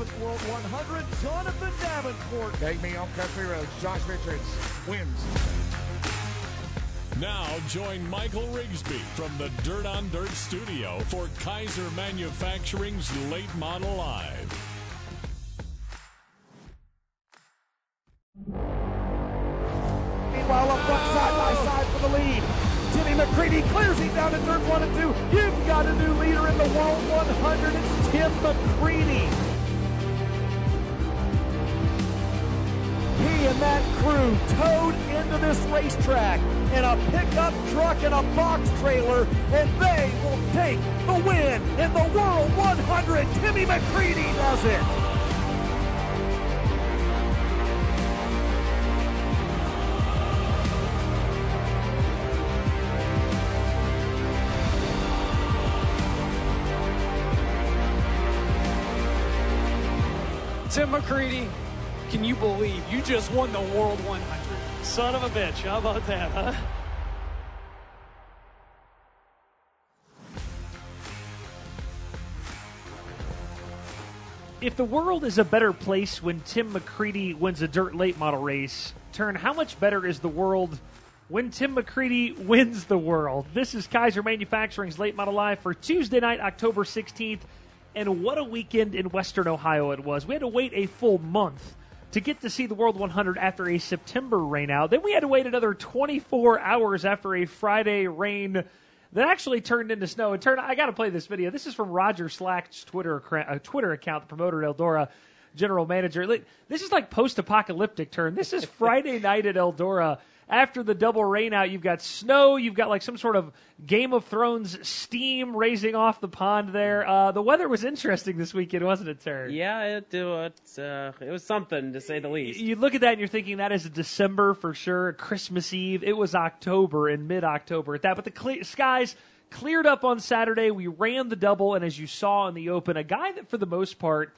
the 47th World 100, Jonathan Davenport. Take me on country roads. Josh Richards wins. Now join Michael Rigsby from the Dirt on Dirt studio for Kaiser Manufacturing's Late Model Live. Racetrack in a pickup truck and a box trailer, and they will take the win in the World 100. Timmy McCreadie does it. Tim McCreadie, can you believe you just won the World 100? Son of a bitch. How about that, huh? If the world is a better place when Tim McCreadie wins a dirt late model race, turn how much better is the world when Tim McCreadie wins the world? This is Kaiser Manufacturing's Late Model Live for Tuesday night, October 16th. And what a weekend in Western Ohio it was. We had to wait a full month to get to see the World 100 after a September rainout. Then we had to wait another 24 hours after a Friday rain that actually turned into snow. It turned. I got to play this video. This is from Roger Slack's Twitter uh, Twitter account, the promoter at Eldora general manager. This is like post-apocalyptic turn. This is Friday night at Eldora. After the double rainout, you've got snow. You've got like some sort of Game of Thrones steam raising off the pond there. Uh, the weather was interesting this weekend, wasn't it, Terry? Yeah, it, it, uh, it was something to say the least. You look at that and you're thinking that is December for sure, Christmas Eve. It was October and mid October at that, but the cle- skies cleared up on Saturday. We ran the double, and as you saw in the open, a guy that for the most part,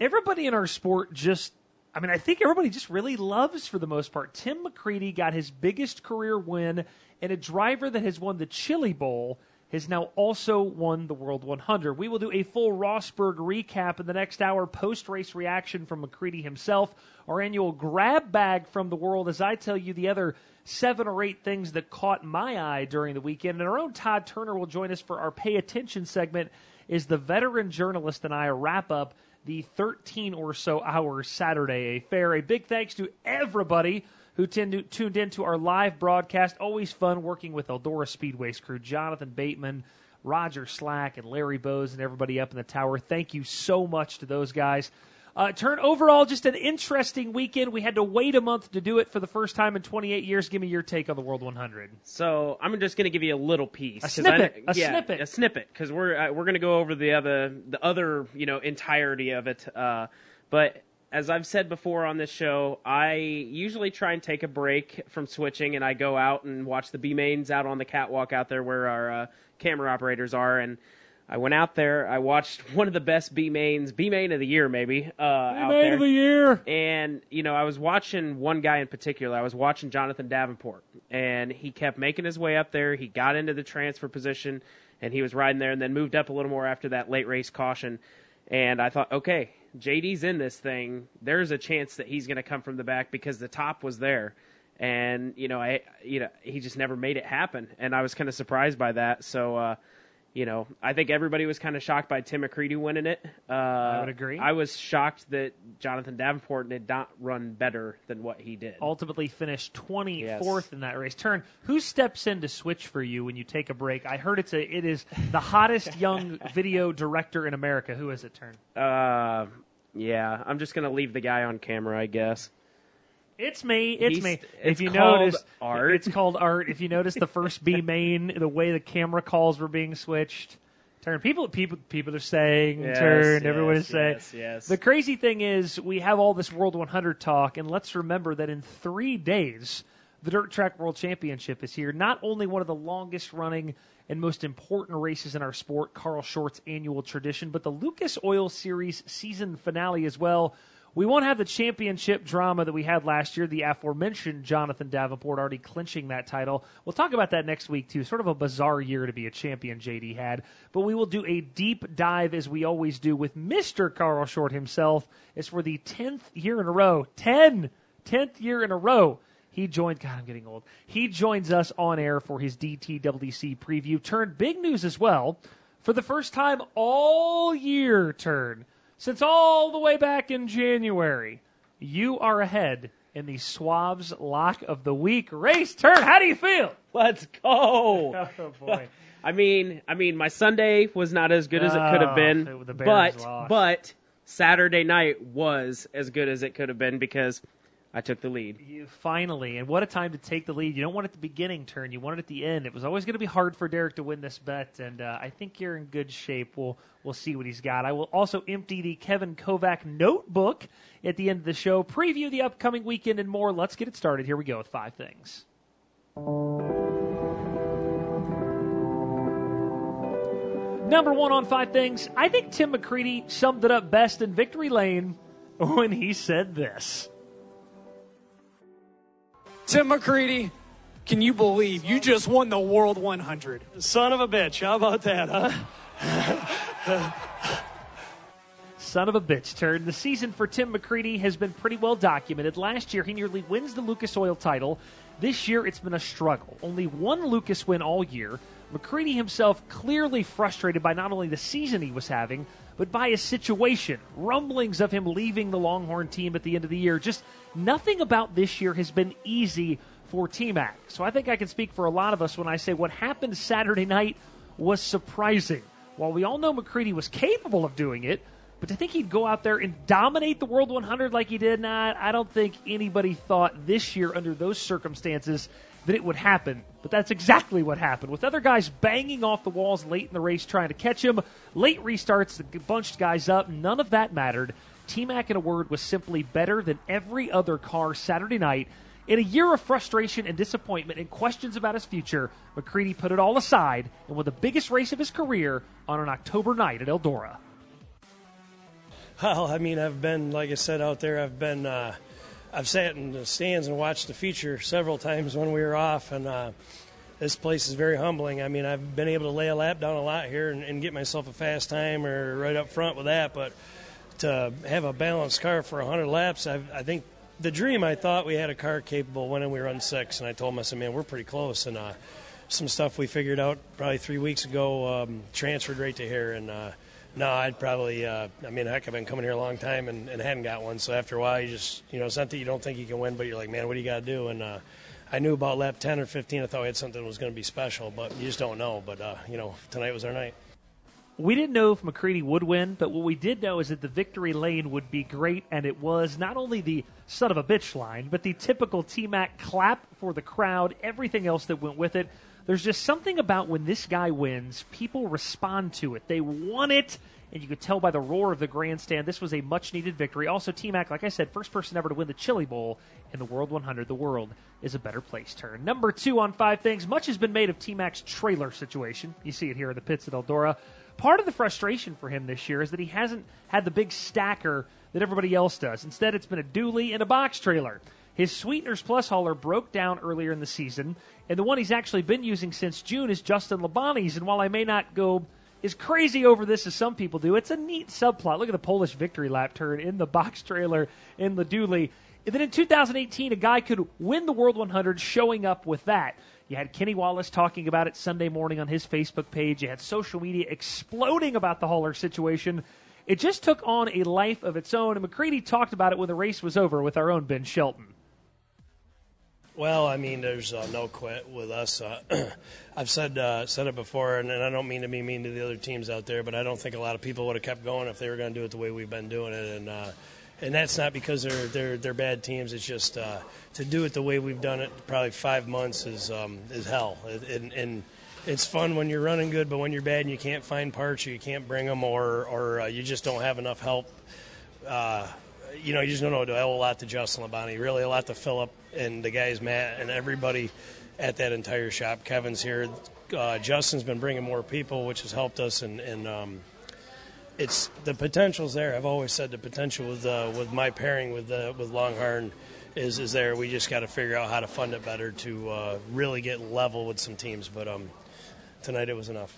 everybody in our sport just. I mean, I think everybody just really loves for the most part. Tim McCreadie got his biggest career win, and a driver that has won the Chili Bowl has now also won the World 100. We will do a full Rossburg recap in the next hour, post race reaction from McCreadie himself, our annual grab bag from the world as I tell you the other seven or eight things that caught my eye during the weekend. And our own Todd Turner will join us for our pay attention segment. Is the veteran journalist and I wrap up the 13 or so hours Saturday affair. A big thanks to everybody who tend tuned into our live broadcast. Always fun working with Eldora Speedway's crew, Jonathan Bateman, Roger Slack, and Larry Bowes, and everybody up in the tower. Thank you so much to those guys. Uh, turn overall, just an interesting weekend. We had to wait a month to do it for the first time in 28 years. Give me your take on the World 100. So I'm just going to give you a little piece, a snippet, I, a yeah, snippet. a snippet, because we're uh, we're going to go over the other the other you know entirety of it. Uh, but as I've said before on this show, I usually try and take a break from switching, and I go out and watch the B mains out on the catwalk out there where our uh, camera operators are, and. I went out there. I watched one of the best B mains, B main of the year, maybe. Uh, out main of the year. And you know, I was watching one guy in particular. I was watching Jonathan Davenport, and he kept making his way up there. He got into the transfer position, and he was riding there, and then moved up a little more after that late race caution. And I thought, okay, JD's in this thing. There's a chance that he's going to come from the back because the top was there. And you know, I you know he just never made it happen, and I was kind of surprised by that. So. uh you know, I think everybody was kind of shocked by Tim McCreadie winning it. Uh, I would agree. I was shocked that Jonathan Davenport did not run better than what he did. Ultimately finished 24th Yes. in that race. Turn, who steps in to switch for you when you take a break? I heard it's a it is the hottest young video director in America. Who is it, Turn? Uh, yeah, I'm just gonna leave the guy on camera, I guess. It's me. It's He's- me. it's if you called notice, art. It's called art. If you notice the first B main, the way the camera calls were being switched. Turn people, people, people are saying Yes, turn. yes, everyone is saying. yes, yes. The crazy thing is, we have all this World 100 talk, and let's remember that in three days, The Dirt Track World Championship is here. Not only one of the longest running and most important races in our sport, Carl Short's annual tradition, but the Lucas Oil Series season finale as well. We won't have the championship drama that we had last year, the aforementioned Jonathan Davenport already clinching that title. We'll talk about that next week, too. Sort of a bizarre year to be a champion, JD had. But we will do a deep dive, as we always do, with Mr. Carl Short himself. It's for the 10th year in a row. 10! 10th year in a row. He joined, God, I'm getting old. He joins us on air for his DTWC preview. Turned big news as well. For the first time all year, turn since all the way back in January, you are ahead in the Swabs Lock of the Week race turn. How do you feel? Let's go. Oh boy. I mean, I mean, my Sunday was not as good as it could have Oh, been, the Bears but lost. but Saturday night was as good as it could have been because I took the lead. You finally, and what a time to take the lead. You don't want it at the beginning turn. You want it at the end. It was always going to be hard for Derek to win this bet, and uh, I think you're in good shape. We'll we'll see what he's got. I will also empty the Kevin Kovac notebook at the end of the show, preview the upcoming weekend, and more. Let's get it started. Here we go with five things. Number one on five things. I think Tim McCreadie summed it up best in Victory Lane when he said this. Tim McCreadie, can you believe you just won the World 100? Son of a bitch. How about that, huh? Son of a bitch turn. The season for Tim McCreadie has been pretty well documented. Last year, he nearly wins the Lucas Oil title. This year, it's been a struggle. Only one Lucas win all year. McCreadie himself clearly frustrated by not only the season he was having, but by his situation. Rumblings of him leaving the Longhorn team at the end of the year. Just nothing about this year has been easy for T Mac. So I think I can speak for a lot of us when I say what happened Saturday night was surprising. While we all know McCreadie was capable of doing it, but to think he'd go out there and dominate the World 100 like he did, nah, I don't think anybody thought this year under those circumstances that it would happen. But that's exactly what happened. With other guys banging off the walls late in the race trying to catch him, late restarts that bunched guys up, none of that mattered. T Mac, in a word, was simply better than every other car Saturday night. In a year of frustration and disappointment and questions about his future, McCreadie put it all aside and won the biggest race of his career on an October night at Eldora. Well, I mean, I've been, like I said, out there. I've been, uh, I've sat in the stands and watched the feature several times when we were off, and uh, this place is very humbling. I mean, I've been able to lay a lap down a lot here and, and get myself a fast time or right up front with that, but to have a balanced car for 100 laps, I've, I think the dream I thought we had a car capable when we run six, and I told said, man, we're pretty close, and uh, some stuff we figured out probably three weeks ago um, transferred right to here, and uh, no, I'd probably. Uh, I mean, heck, I've been coming here a long time and, and hadn't got one. So after a while, you just, you know, it's not that you don't think you can win, but you're like, man, what do you got to do? And uh, I knew about lap 10 or 15. I thought we had something that was going to be special, but you just don't know. But uh, you know, tonight was our night. We didn't know if McCreadie would win, but what we did know is that the victory lane would be great, and it was not only the son of a bitch line, but the typical T Mac clap for the crowd, everything else that went with it. There's just something about when this guy wins, people respond to it. They want it, and you could tell by the roar of the grandstand this was a much needed victory. Also, T Mac, like I said, first person ever to win the Chili Bowl in the World 100. The world is a better place turn. Number two on five things. Much has been made of T Mac's trailer situation. You see it here in the pits at Eldora. Part of the frustration for him this year is that he hasn't had the big stacker that everybody else does. Instead, it's been a dually and a box trailer. His Sweeteners Plus hauler broke down earlier in the season, and the one he's actually been using since June is Justin Labonte's. And while I may not go as crazy over this as some people do, it's a neat subplot. Look at the Polish victory lap turn in the box trailer in the dually. And then in 2018, a guy could win the World 100 showing up with that. You had Kenny Wallace talking about it Sunday morning on his Facebook page. You had social media exploding about the hauler situation. It just took on a life of its own, and McCreadie talked about it when the race was over with our own Ben Shelton. Well, I mean, there's uh, no quit with us. Uh, I've said uh, said it before, and, and I don't mean to be mean to the other teams out there, but I don't think a lot of people would have kept going if they were going to do it the way we've been doing it. And uh, and that's not because they're they're they're bad teams. It's just uh, to do it the way we've done it. Probably five months is um, is hell. And, and it's fun when you're running good, but when you're bad and you can't find parts or you can't bring them, or or uh, you just don't have enough help. Uh, you know, you just don't know. A lot to Justin Labonte, really a lot to Philip and the guys, Matt, and everybody at that entire shop. Kevin's here. Uh, Justin's been bringing more people, which has helped us, and, and um, it's the potential's there. I've always said the potential with uh, with my pairing with uh, with Longhorn is is there. We just got to figure out how to fund it better to uh, really get level with some teams. But um, tonight it was enough.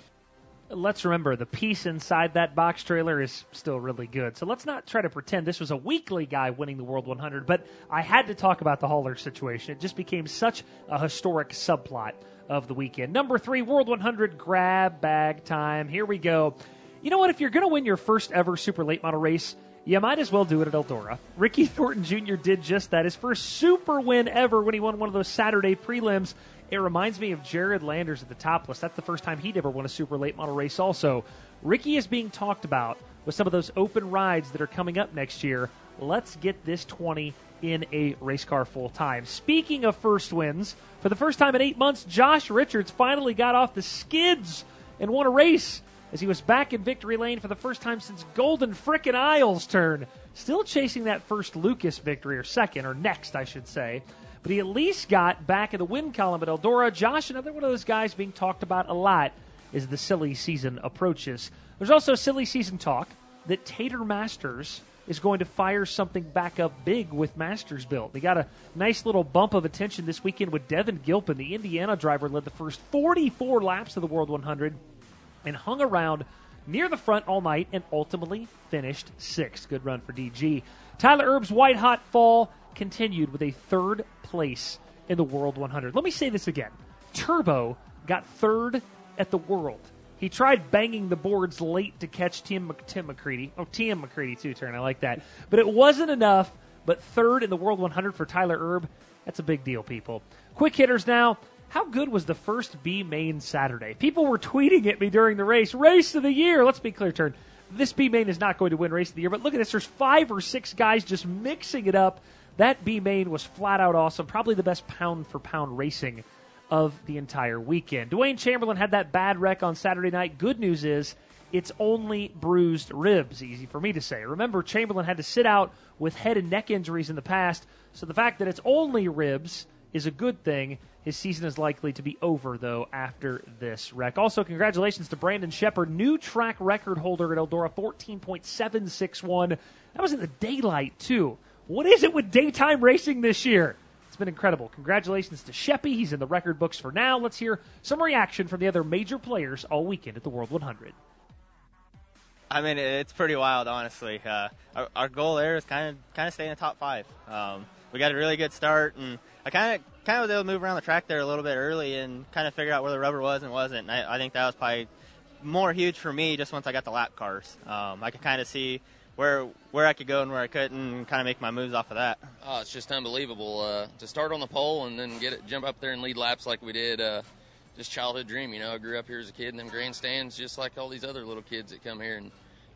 Let's remember the piece inside that box trailer is still really good. So let's not try to pretend this was a weekly guy winning the World 100. But I had to talk about the Hauler situation. It just became such a historic subplot of the weekend. Number three, World 100 grab bag time. Here we go. You know what? If you're going to win your first ever super late model race, you might as well do it at Eldora. Ricky Thornton Jr. did just that. His first super win ever when he won one of those Saturday prelims. It reminds me of Jared Landers at the topless. That's the first time he'd ever won a super late model race, also. Ricky is being talked about with some of those open rides that are coming up next year. Let's get this 20 in a race car full time. Speaking of first wins, for the first time in eight months, Josh Richards finally got off the skids and won a race as he was back in victory lane for the first time since Golden Frickin' Isles turn. Still chasing that first Lucas victory, or second, or next, I should say. But he at least got back in the win column at Eldora. Josh, another one of those guys being talked about a lot as the silly season approaches. There's also silly season talk that Tater Masters is going to fire something back up big with Mastersbilt. They got a nice little bump of attention this weekend with Devin Gilpin, the Indiana driver, led the first 44 laps of the World 100 and hung around near the front all night and ultimately finished sixth. Good run for DG. Tyler Erb's white hot fall continued with a third place in the World 100. Let me say this again Turbo got third at the World. He tried banging the boards late to catch Tim, Tim McCreadie. Oh, Tim McCreadie, too, turn. I like that. But it wasn't enough. But third in the World 100 for Tyler Erb, that's a big deal, people. Quick hitters now. How good was the first B main Saturday? People were tweeting at me during the race. Race of the year. Let's be clear, turn. This B main is not going to win race of the year, but look at this. There's five or six guys just mixing it up. That B main was flat out awesome. Probably the best pound for pound racing of the entire weekend. Dwayne Chamberlain had that bad wreck on Saturday night. Good news is it's only bruised ribs. Easy for me to say. Remember, Chamberlain had to sit out with head and neck injuries in the past, so the fact that it's only ribs is a good thing. His season is likely to be over, though, after this wreck. Also, congratulations to Brandon Sheppard, new track record holder at Eldora, 14.761. That was in the daylight, too. What is it with daytime racing this year? It's been incredible. Congratulations to Sheppy. He's in the record books for now. Let's hear some reaction from the other major players all weekend at the World 100. I mean, it's pretty wild, honestly. Uh, our, our, goal there is kind of kind of stay in the top five. Um, we got a really good start, and I kind of kind of was able to move around the track there a little bit early and kind of figure out where the rubber was and wasn't. And I, I think that was probably more huge for me just once I got the lap cars. Um, I could kind of see where where I could go and where I couldn't, and kind of make my moves off of that. Oh, it's just unbelievable uh, to start on the pole and then get it, jump up there and lead laps like we did. Uh, just childhood dream, you know. I grew up here as a kid in them grandstands, just like all these other little kids that come here and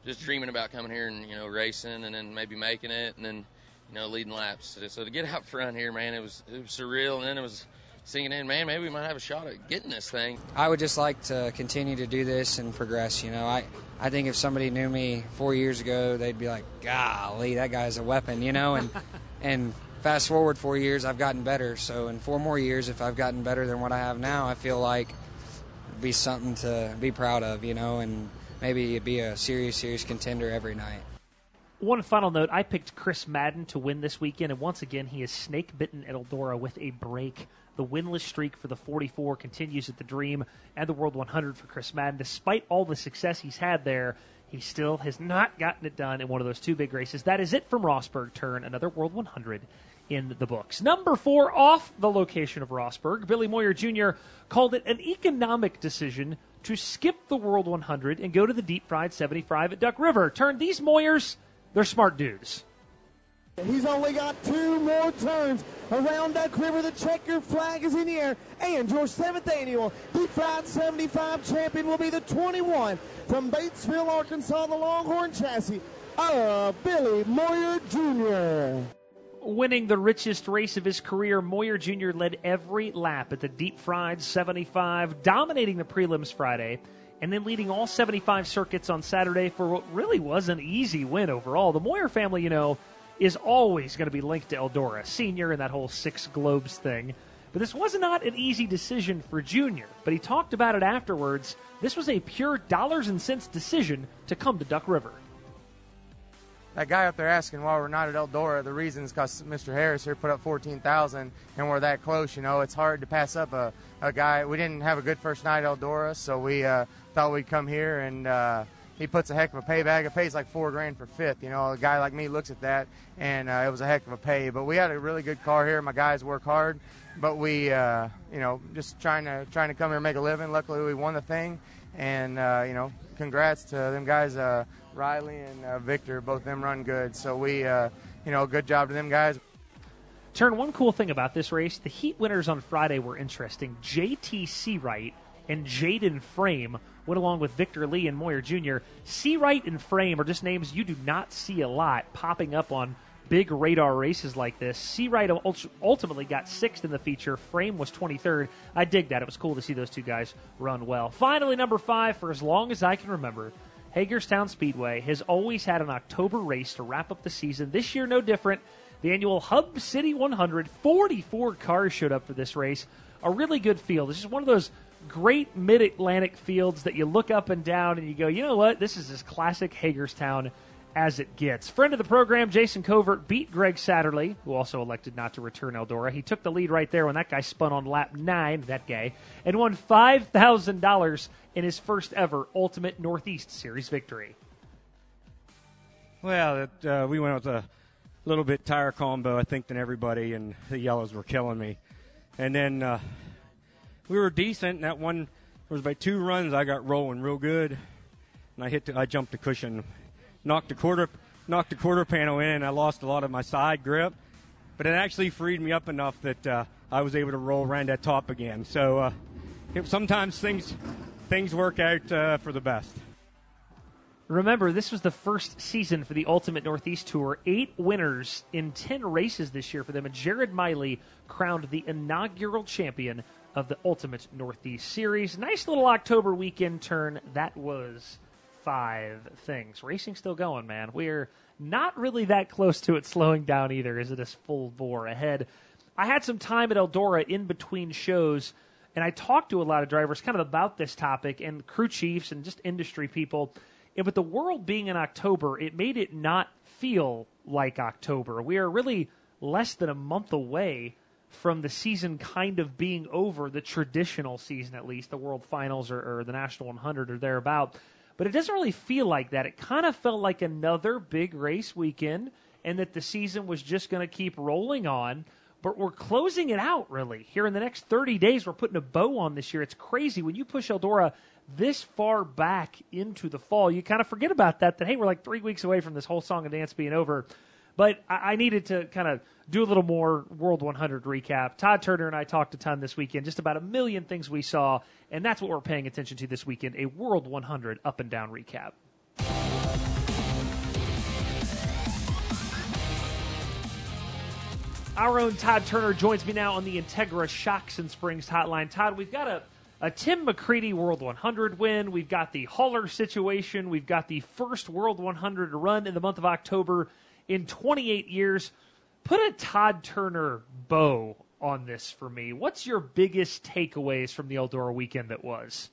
just dreaming about coming here and you know racing and then maybe making it and then you know leading laps. So to get out front here, man, it was it was surreal, and then it was sinking in, man, maybe we might have a shot at getting this thing. I would just like to continue to do this and progress. You know, I I think if somebody knew me four years ago, they'd be like, "Golly, that guy's a weapon," you know. And and fast forward four years, I've gotten better. So in four more years, if I've gotten better than what I have now, I feel like it'd be something to be proud of, you know, and maybe be a serious, serious contender every night. One final note: I picked Chris Madden to win this weekend, and once again, he is snake bitten at Eldora with a break. The winless streak for the 44 continues at the Dream and the World 100 for Chris Madden. Despite all the success he's had there, he still has not gotten it done in one of those two big races. That is it from Rossburg turn, another World 100 in the books. Number four, off the location of Rossburg, Billy Moyer Jr. called it an economic decision to skip the World 100 and go to the deep fried 75 at Duck River. Turn these Moyers, they're smart dudes. He's only got two more turns around Duck River. The checker flag is in the air. And your seventh annual Deep Fried 75 champion will be the 21 from Batesville, Arkansas, the Longhorn chassis of Billy Moyer Jr. Winning the richest race of his career, Moyer Jr. led every lap at the Deep Fried 75, dominating the prelims Friday and then leading all 75 circuits on Saturday for what really was an easy win overall. The Moyer family, you know, is always going to be linked to Eldora, senior and that whole six globes thing. But this was not an easy decision for Junior. But he talked about it afterwards. This was a pure dollars and cents decision to come to Duck River. That guy up there asking why we're not at Eldora, the reason is because Mr. Harris here put up 14,000 and we're that close. You know, it's hard to pass up a, a guy. We didn't have a good first night at Eldora, so we uh, thought we'd come here and uh, he puts a heck of a pay bag. It pays like four grand for fifth. You know, a guy like me looks at that, and uh, it was a heck of a pay. But we had a really good car here. My guys work hard, but we, uh, you know, just trying to trying to come here and make a living. Luckily, we won the thing, and uh, you know, congrats to them guys, uh, Riley and uh, Victor. Both them run good. So we, uh, you know, good job to them guys. Turn one cool thing about this race: the heat winners on Friday were interesting. JT Seawright and Jaden Frame went along with Victor Lee and Moyer Jr. Seawright and Frame are just names you do not see a lot popping up on big radar races like this. Seawright ultimately got sixth in the feature. Frame was 23rd. I dig that. It was cool to see those two guys run well. Finally, number five, for as long as I can remember, Hagerstown Speedway has always had an October race to wrap up the season. This year, no different. The annual Hub City 100, 44 cars showed up for this race. A really good field. This is one of those great mid Atlantic fields that you look up and down and you go, you know what? This is as classic Hagerstown as it gets. Friend of the program, Jason Covert, beat Gregg Satterlee, who also elected not to return Eldora. He took the lead right there when that guy spun on lap nine, that guy, and won $5,000 in his first ever Ultimate Northeast Series victory. Well, it, uh, we went with a little bit tire combo, I think, than everybody, and the yellows were killing me. And then uh, we were decent. and That one was by two runs. I got rolling real good, and I hit. The, I jumped the cushion, knocked the quarter, knocked the quarter panel in, and I lost a lot of my side grip. But it actually freed me up enough that uh, I was able to roll around that top again. So uh, it, sometimes things things work out uh, for the best. Remember, this was the first season for the Ultimate Northeast Tour. Eight winners in 10 races this year for them, and Jared Miley crowned the inaugural champion of the Ultimate Northeast Series. Nice little October weekend turn. That was five things. Racing still going, man. We're not really that close to it slowing down either, is it as it is full bore ahead. I had some time at Eldora in between shows, and I talked to a lot of drivers kind of about this topic and crew chiefs and just industry people. And with the world being in October, it made it not feel like October. We are really less than a month away from the season kind of being over, the traditional season at least, the World Finals or, or the National 100 or thereabout. But it doesn't really feel like that. It kind of felt like another big race weekend and that the season was just going to keep rolling on. But we're closing it out, really. Here in the next 30 days, we're putting a bow on this year. It's crazy. When you push Eldora this far back into the fall, you kind of forget about that, that, hey, we're like three weeks away from this whole song and dance being over. But I, I needed to kind of do a little more World 100 recap. Todd Turner and I talked a ton this weekend, just about a million things we saw, and that's what we're paying attention to this weekend a World 100 up and down recap. Our own Todd Turner joins me now on the Integra Shocks and Springs hotline. Todd, we've got a, a Tim McCreadie World 100 win. We've got the Haller situation. We've got the first World 100 run in the month of October in 28 years. Put a Todd Turner bow on this for me. What's your biggest takeaways from the Eldora weekend that was?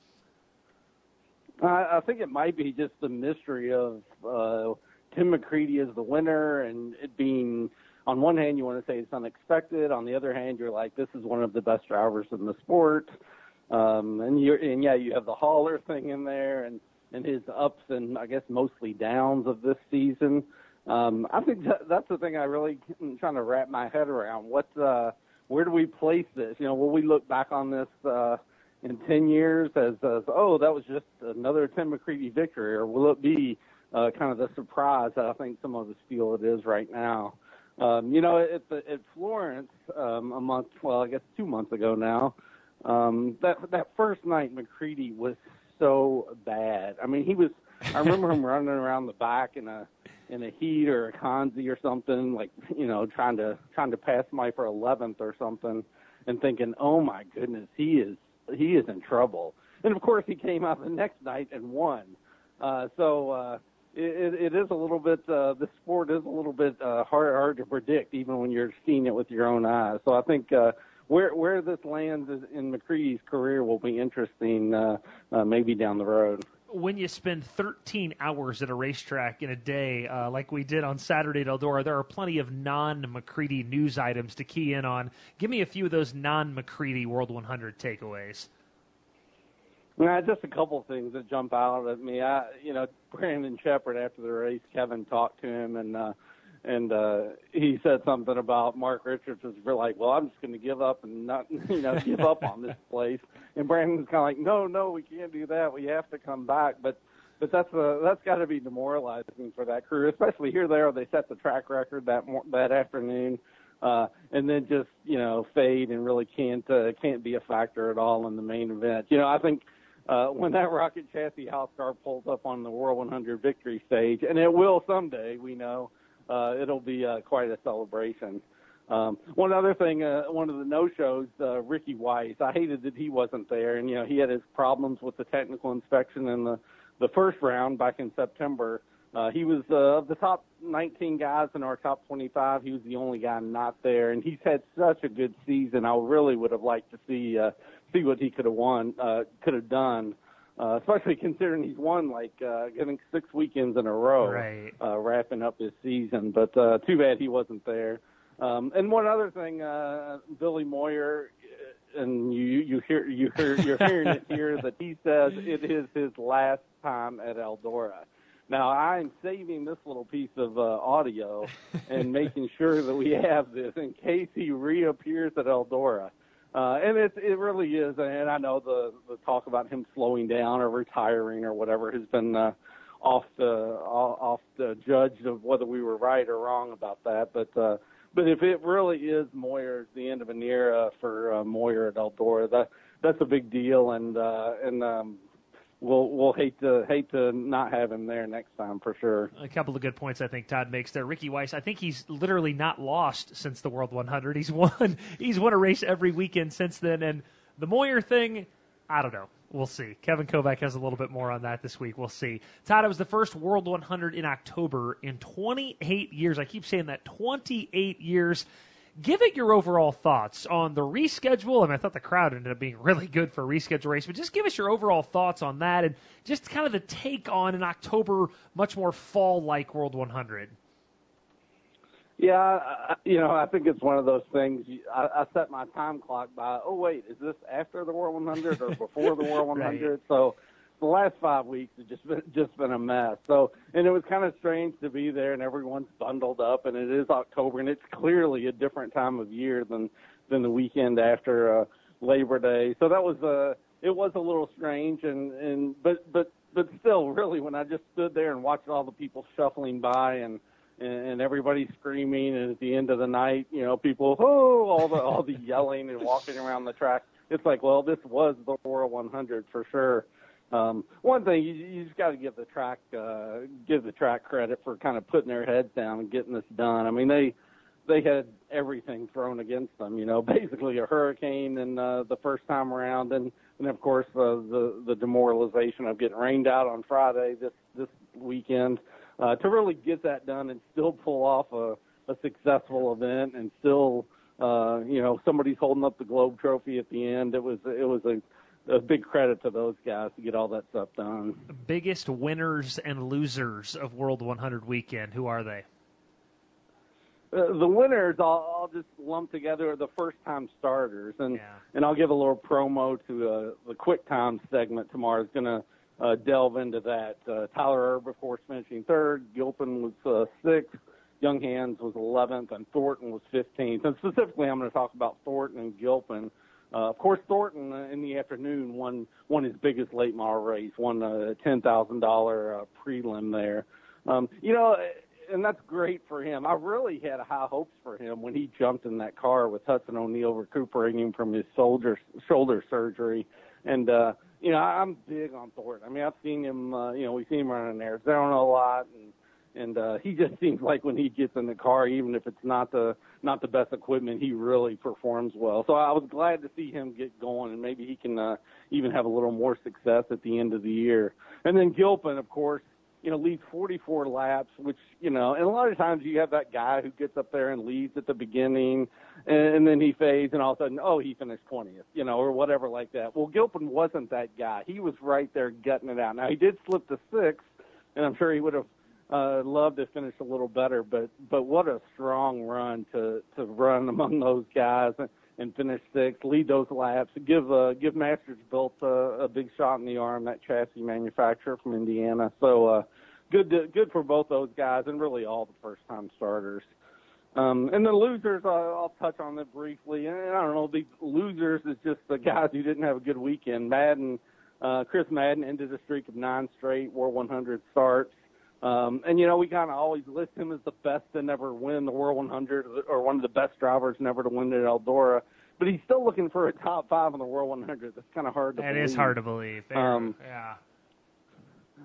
I, think it might be just the mystery of uh, Tim McCreadie as the winner and it being on one hand you want to say it's unexpected, on the other hand you're like this is one of the best drivers in the sport. Um, and you and yeah, you have the Haller thing in there and and his ups and I guess mostly downs of this season um, I think that, that's the thing I really am trying to wrap my head around. What, uh, where do we place this? You know, will we look back on this uh, in 10 years as, as, oh, that was just another Tim McCreadie victory, or will it be uh, kind of the surprise that I think some of us feel it is right now? Um, you know, at, the, at Florence um, a month, well, I guess two months ago now, um, that that first night McCreadie was so bad. I mean, he was. I remember him running around the back in a in a heat or a Conzi or something, like you know, trying to trying to pass my for eleventh or something, and thinking, oh my goodness, he is he is in trouble. And of course, he came out the next night and won. Uh, so uh, it, it is a little bit. Uh, the sport is a little bit uh, hard hard to predict, even when you're seeing it with your own eyes. So I think uh, where where this lands in McCree's career will be interesting, uh, uh, maybe down the road. When you spend 13 hours at a racetrack in a day, uh, like we did on Saturday at Eldora, there are plenty of non McCreadie news items to key in on. Give me a few of those non McCreadie World 100 takeaways. Nah, just a couple things that jump out at me. I, you know, Brandon Sheppard after the race, Kevin talked to him and uh and uh he said something about Mark Richards was really like, well, I'm just going to give up and not, you know, give up on this place. And Brandon's kind of like, no, no, we can't do that. We have to come back. But but that's uh, that's got to be demoralizing for that crew, especially here. There, they set the track record that mor- that afternoon, uh, and then just you know fade and really can't uh, can't be a factor at all in the main event. You know, I think uh, when that rocket chassis house car pulls up on the World 100 victory stage, and it will someday, we know, uh, it'll be uh, quite a celebration. Um, one other thing, uh, one of the no-shows, uh, Ricky Weiss, I hated that he wasn't there, and you know he had his problems with the technical inspection in the the first round back in September. Uh, he was uh, of the top 19 guys in our top 25. He was the only guy not there, and he's had such a good season. I really would have liked to see uh, see what he could have won, uh, could have done, uh, especially considering he's won like uh, I think six weekends in a row, Right. uh, wrapping up his season. But uh, too bad he wasn't there. Um, and one other thing, uh, Billy Moyer, uh, and you you hear you hear you're hearing it here that he says it is his last time at Eldora. Now I'm saving this little piece of uh, audio and making sure that we have this in case he reappears at Eldora. Uh, and it it really is, and I know the the talk about him slowing down or retiring or whatever has been uh, off the off the judged of whether we were right or wrong about that. But uh, but if it really is Moyer, the end of an era for uh, Moyer at Eldora, that that's a big deal, and uh, and um, we'll we'll hate to hate to not have him there next time for sure. A couple of good points I think Todd makes there. Ricky Weiss, I think he's literally not lost since the World 100. He's won. He's won a race every weekend since then. And the Moyer thing, I don't know. We'll see. Kevin Kovac has a little bit more on that this week. We'll see. Todd, it was the first World 100 in October in 28 years. I keep saying that 28 years. Give it your overall thoughts on the reschedule. I mean, I thought the crowd ended up being really good for a reschedule race, but just give us your overall thoughts on that and just kind of the take on an October, much more fall like World 100. Yeah, you know, I think it's one of those things. I, I set my time clock by. Oh wait, is this after the World 100 or before the World 100? So the last five weeks have just been just been a mess. So and it was kind of strange to be there and everyone's bundled up and it is October and it's clearly a different time of year than than the weekend after uh, Labor Day. So that was uh it was a little strange and and but but but still really when I just stood there and watched all the people shuffling by and and, everybody screaming and at the end of the night you know people oh all the all the yelling and walking around the track it's like well this was the World 100 for sure um, one thing you, you just got to give the track uh, give the track credit for kind of putting their heads down and getting this done. I mean they they had everything thrown against them. You know, basically a hurricane and uh, the first time around, and and of course uh, the the demoralization of getting rained out on Friday this this weekend. Uh, to really get that done and still pull off a, a successful event and still uh, you know somebody's holding up the Globe Trophy at the end. It was it was a a big credit to those guys to get all that stuff done. Biggest winners and losers of World 100 weekend, who are they? Uh, the winners I'll, I'll just lump together are the first time starters and and I'll give a little promo to uh, the quick time segment tomorrow is going to uh, delve into that. Uh, Tyler Erb, of course, finishing third. Gilpin was uh, sixth. Young Hands was 11th, and Thornton was 15th. And specifically, I'm going to talk about Thornton and Gilpin. Uh, of course, Thornton uh, in the afternoon won won his biggest late model race, won a ten thousand uh, prelim there. Um, you know, and that's great for him. I really had high hopes for him when he jumped in that car with Hudson O'Neal recuperating him from his shoulder shoulder surgery. And uh, you know, I'm big on Thornton. I mean, I've seen him. Uh, you know, we've seen him running in Arizona a lot, and and uh, he just seems like when he gets in the car, even if it's not the not the best equipment, he really performs well. So I was glad to see him get going, and maybe he can uh, even have a little more success at the end of the year. And then Gilpin, of course, you know, leads 44 laps, which, you know, and a lot of times you have that guy who gets up there and leads at the beginning and, and then he fades and all of a sudden, oh, he finished 20th, you know, or whatever like that. Well, Gilpin wasn't that guy. He was right there gutting it out. Now, he did slip to sixth, and I'm sure he would have uh, loved to finish a little better, but, but what a strong run to, to run among those guys. And, and finish sixth, lead those laps, give uh, give Masters built uh, a big shot in the arm. That chassis manufacturer from Indiana, so uh, good to, good for both those guys, and really all the first time starters. Um, and the losers, uh, I'll touch on it briefly. And I don't know, the losers is just the guys who didn't have a good weekend. Madden, uh, Chris Madden ended a streak of nine straight World 100 starts. Um, and you know, we kind of always list him as the best to never win the World 100 or one of the best drivers never to win at Eldora. But he's still looking for a top five in the World 100. That's kind of hard to That believe. is hard to believe. Um, yeah.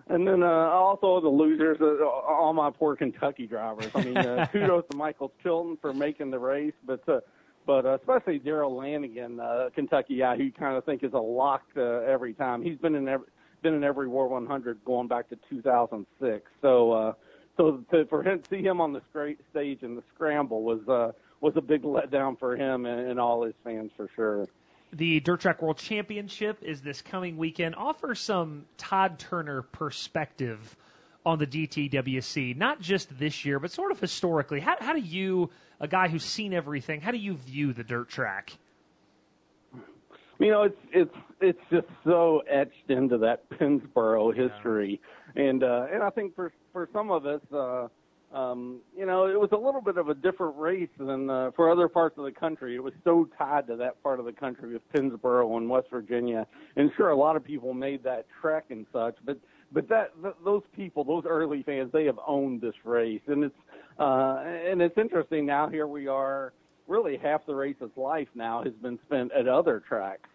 And then uh, also the losers, uh, all my poor Kentucky drivers. I mean, uh, kudos to Michael Chilton for making the race, but uh, but uh, especially Darrell Lanigan, uh, Kentucky guy, who kind of think is a lock uh, every time. He's been in every been in every War 100 going back to 2006. So uh, so to, for him see him on the straight stage in the scramble was uh, was a big letdown for him and, and all his fans for sure. The Dirt Track World Championship is this coming weekend. Offer some Todd Turner perspective on the DTWC, not just this year, but sort of historically. How, how do you, a guy who's seen everything, how do you view the dirt track? You know, it's it's it's just so etched into that Pennsboro history, and uh, and I think for for some of us, uh, um, you know, it was a little bit of a different race than uh, for other parts of the country. It was so tied to that part of the country with Pennsboro and West Virginia, and sure, a lot of people made that trek and such, but but that th- those people, those early fans, they have owned this race, and it's uh, and it's interesting now. Here we are really half the race's life now has been spent at other tracks.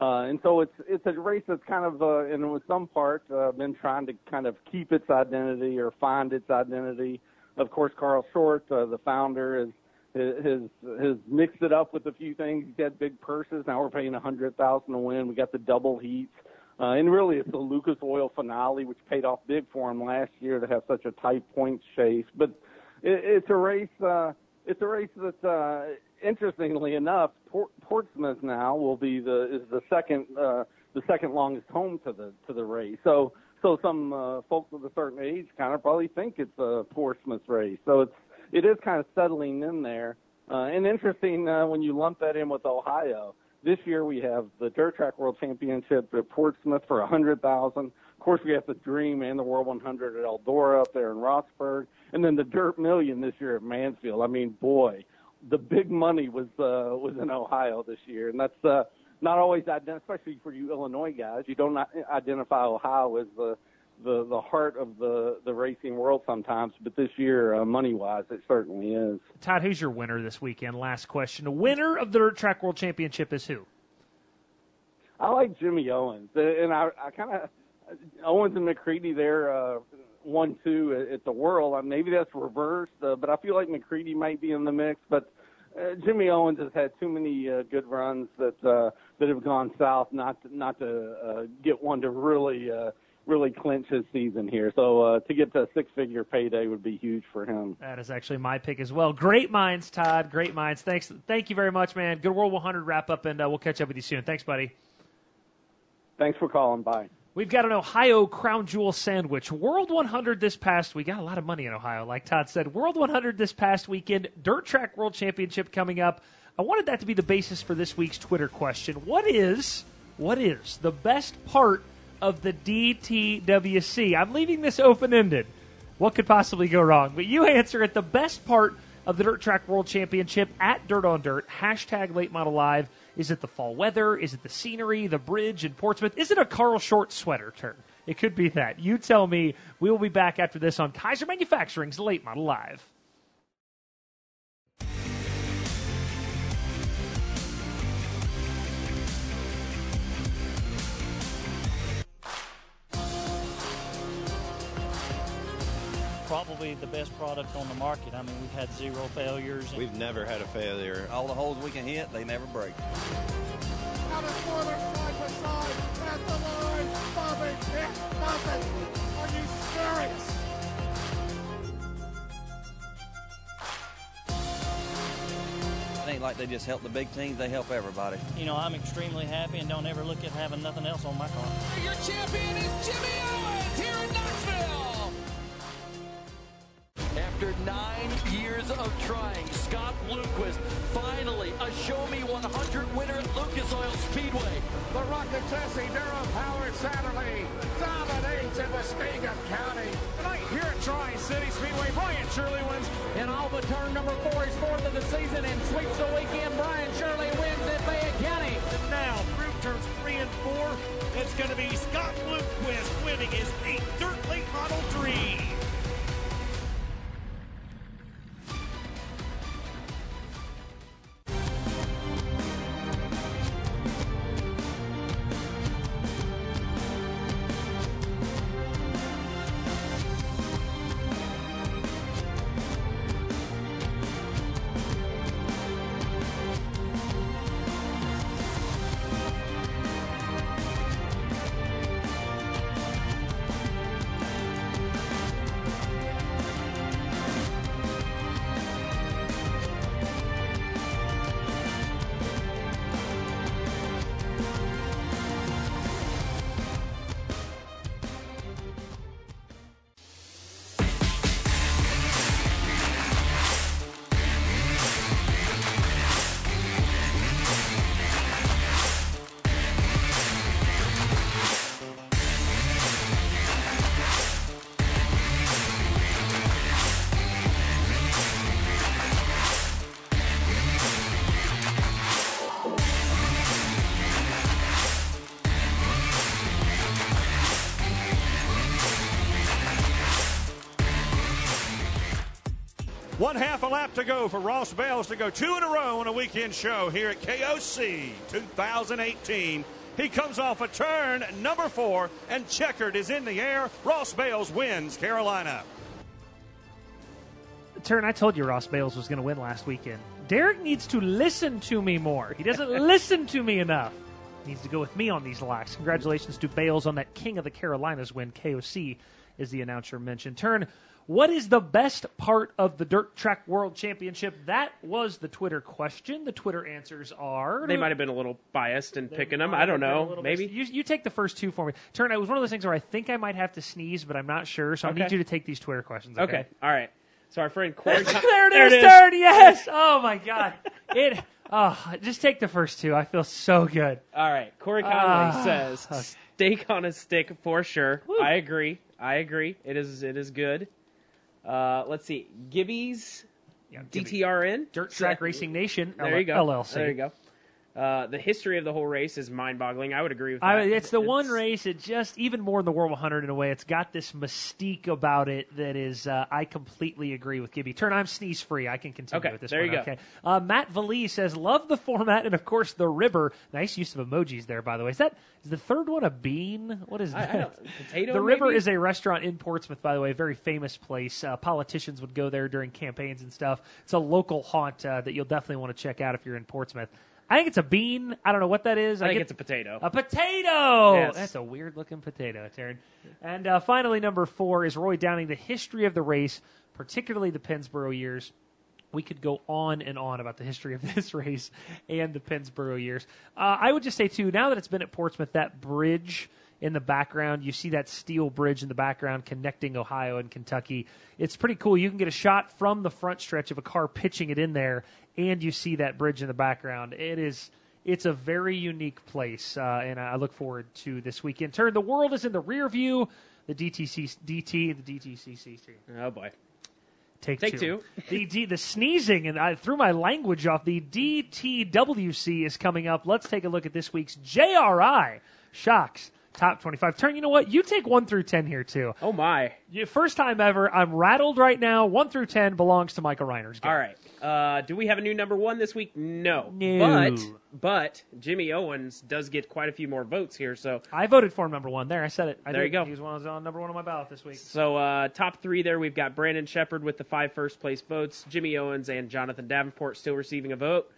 Uh, and so it's it's a race that's kind of uh, with some part uh, been trying to kind of keep its identity or find its identity. Of course, Carl Short, uh, the founder, has has has mixed it up with a few things. He's had big purses. Now we're paying a hundred thousand to win. We got the double heats, uh, and really it's the Lucas Oil finale, which paid off big for him last year to have such a tight points chase. But it, it's a race. Uh, it's a race that, uh, interestingly enough, Port- Portsmouth now will be the is the second uh, the second longest home to the to the race. So so some uh, folks of a certain age kind of probably think it's a Portsmouth race. So it's it is kind of settling in there. Uh, and interesting uh, when you lump that in with Ohio. This year we have the Dirt Track World Championship at Portsmouth for a hundred thousand. Of course, we have the Dream and the World 100 at Eldora up there in Roxburgh, and then the Dirt Million this year at Mansfield. I mean, boy, the big money was uh, was in Ohio this year, and that's uh, not always ident- especially for you Illinois guys. You don't identify Ohio as the the the heart of the the racing world sometimes, but this year, uh, money wise, it certainly is. Todd, who's your winner this weekend? Last question. The winner of the Dirt Track World Championship is who? I like Jimmy Owens, and I I kind of Owens and McCreadie there. Uh, one two at the World. Uh, maybe that's reversed, uh, but I feel like McCreadie might be in the mix. But uh, Jimmy Owens has had too many uh, good runs that uh, that have gone south not to, not to uh, get one to really uh, really clinch his season here. So uh, to get to a six figure payday would be huge for him. That is actually my pick as well. Great minds, Todd. Great minds. Thanks. Thank you very much, man. Good World 100 wrap up, and uh, we'll catch up with you soon. Thanks, buddy. Thanks for calling. Bye. We've got an Ohio Crown Jewel sandwich. World 100 this past week. Got a lot of money in Ohio, like Todd said. World 100 this past weekend. Dirt Track World Championship coming up. I wanted that to be the basis for this week's Twitter question. What is what is the best part of the DTWC? I'm leaving this open ended. What could possibly go wrong? But you answer it. The best part of the Dirt Track World Championship at Dirt on Dirt. Hashtag Late Model Live. Is it the fall weather? Is it the scenery, the bridge in Portsmouth? Is it a Carl Short sweater turn? It could be that. You tell me. We will be back after this on Kaiser Manufacturing's Late Model Live. probably the best product on the market. I mean, we've had zero failures. We've never had a failure. All the holes we can hit, they never break. Now the spoiler side side at the line. Bobby hit nothing. Are you serious? It ain't like they just help the big teams, they help everybody. You know, I'm extremely happy and don't ever look at having nothing else on my car. Your champion is Jimmy Owens here in Knoxville. After nine years of trying, Scott Bloomquist finally a Show Me 100 winner at Lucas Oil Speedway. The Rocket Jesse Durham Power Satterlee dominates in Muskingum County. Tonight here at Tri-City Speedway, Brian Shirley wins in Alba turn number four. His fourth of the season and sweeps the weekend. Brian Shirley wins at Fayette County. And now through turns three and four, it's going to be Scott Bloomquist winning his eighth Dirt Late Model 3. One half a lap to go for Ross Bailes to go two in a row on a weekend show here at KOC 2018. He comes off a turn number four, and checkered is in the air. Ross Bailes wins Carolina. Taryn, I told you Ross Bailes was going to win last weekend. Derek needs to listen to me more. He doesn't listen to me enough. He needs to go with me on these locks. Congratulations to Bailes on that King of the Carolinas win. KOC is the announcer mentioned. Taryn, what is the best part of the Dirt Track World Championship? That was the Twitter question. The Twitter answers are They might have been a little biased in picking them. I don't know. Maybe. You, you take the first two for me. Taryn, it was one of those things where I think I might have to sneeze, but I'm not sure. So I need you to take these Twitter questions. Okay. Okay. All right. So our friend Corey. there it is, Taryn. Yes. Oh my God. It. Oh, just take the first two. I feel so good. All right. Corey Conley Ah. says steak on a stick for sure. I agree. I agree. It is. It is good. Uh, let's see. Gibby's DTRN Dirt Track Racing Nation. There you go. LLC. There you go. Uh, the history of the whole race is mind-boggling. I would agree with that. I, it's the one race. It just even more than the World 100 in a way. It's got this mystique about it that is. Uh, I completely agree with Gibby. Taryn. I'm sneeze free. I can continue Okay, with this. there one. you go. Okay. Uh, Matt Vallee says love the format and of course the river. Nice use of emojis there. By the way, is that is the third one a bean? What is I- I that? don't- potato, The river maybe? is a restaurant in Portsmouth. By the way, a very famous place. Uh, politicians would go there during campaigns and stuff. It's a local haunt uh, that you'll definitely want to check out if you're in Portsmouth. I think it's a bean. I don't know what that is. I think get- it's a potato. a potato. Yes. That's a weird looking potato, Taryn. And uh, finally, number four is Roy Downing. The history of the race, particularly the Pennsboro years. We could go on and on about the history of this race and the Pennsboro years. Uh, I would just say too, now that it's been at Portsmouth, that bridge in the background, you see that steel bridge in the background connecting Ohio and Kentucky. It's pretty cool. You can get a shot from the front stretch of a car pitching it in there, and you see that bridge in the background. It is it's a very unique place, uh, and I look forward to this weekend. Taryn the world is in the rear view. The DTC DT the DTCC Oh boy. Take, Take two. the D, the sneezing and I threw my language off. The DTWC is coming up. Let's take a look at this week's JRI Shocks Top 25. Taryn, you know what? You take 1 through 10 here too. Oh my. You, first time ever. I'm rattled right now. 1 through 10 belongs to Michael Reiner's game. All right. Uh, do we have a new number one this week? No. No. But but Jimmy Owens does get quite a few more votes here. So I voted for him number 1 there. I said it. I There did. you go. He was one of on number 1 on my ballot this week. so uh, top three there. We've got Brandon Sheppard with the five first place votes. Jimmy Owens and Jonathan Davenport still receiving a vote.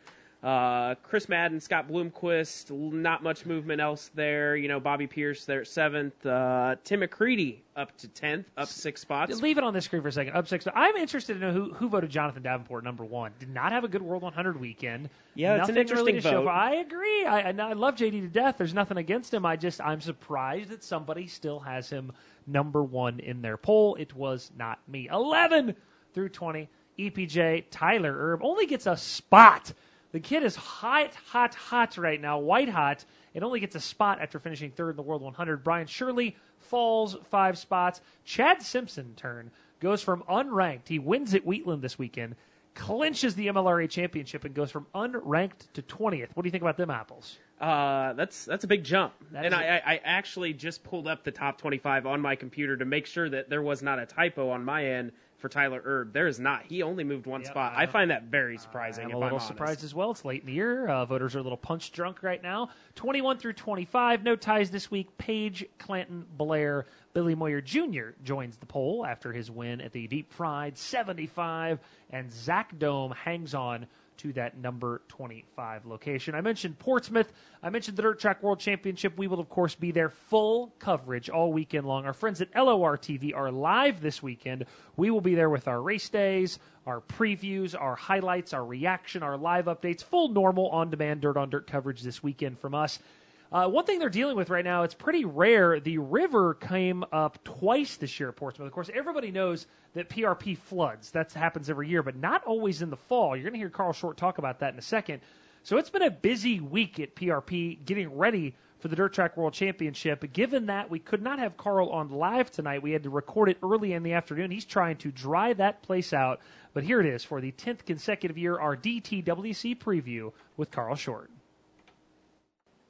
Uh, Chris Madden, Scott Bloomquist, not much movement else there. You know, Bobby Pierce there at seventh. Uh, Tim McCreadie up to tenth, up six spots. Leave it on the screen for a second. Up six. But I'm interested to know who, who voted Jonathan Davenport number one. Did not have a good World 100 weekend. Yeah, it's an Nothing really interesting to show vote. for- I agree. I, I I love JD to death. There's nothing against him. I just I'm surprised that somebody still has him number one in their poll. It was not me. 11 through 20. EPJ Tyler Erb only gets a spot. The kid is hot, hot, hot right now, white hot. It only gets a spot after finishing third in the World 100. Brian Shirley falls five spots. Chad Simpson Taryn goes from unranked. He wins at Wheatland this weekend, clinches the MLRA championship, and goes from unranked to 20th. What do you think about them apples? Uh, that's that's a big jump. That and is I, a- I, I actually just pulled up the top 25 on my computer to make sure that there was not a typo on my end for Tyler Erb. There is not. He only moved one spot. I find that very surprising. I'm a little I'm surprised as well. It's late in the year. Uh, voters are a little punch drunk right now. 21 through 25, no ties this week. Paige, Clanton, Blair, Billy Moyer Jr. joins the poll after his win at the Deep Fried 75, and Zach Dohm hangs on to that number 25 location. I mentioned Portsmouth. I mentioned the Dirt Track World Championship. We will, of course, be there full coverage all weekend long. Our friends at LOR TV are live this weekend. We will be there with our race days, our previews, our highlights, our reaction, our live updates, full normal on demand Dirt on Dirt coverage this weekend from us. Uh, one thing they're dealing with right now, it's pretty rare. The river came up twice this year at Portsmouth. Of course, everybody knows that PRP floods. That happens every year, but not always in the fall. You're going to hear Carl Short talk about that in a second. So it's been a busy week at PRP getting ready for the Dirt Track World Championship. Given that we could not have Carl on live tonight, we had to record it early in the afternoon. He's trying to dry that place out. But here it is for the 10th consecutive year, our DTWC preview with Carl Short.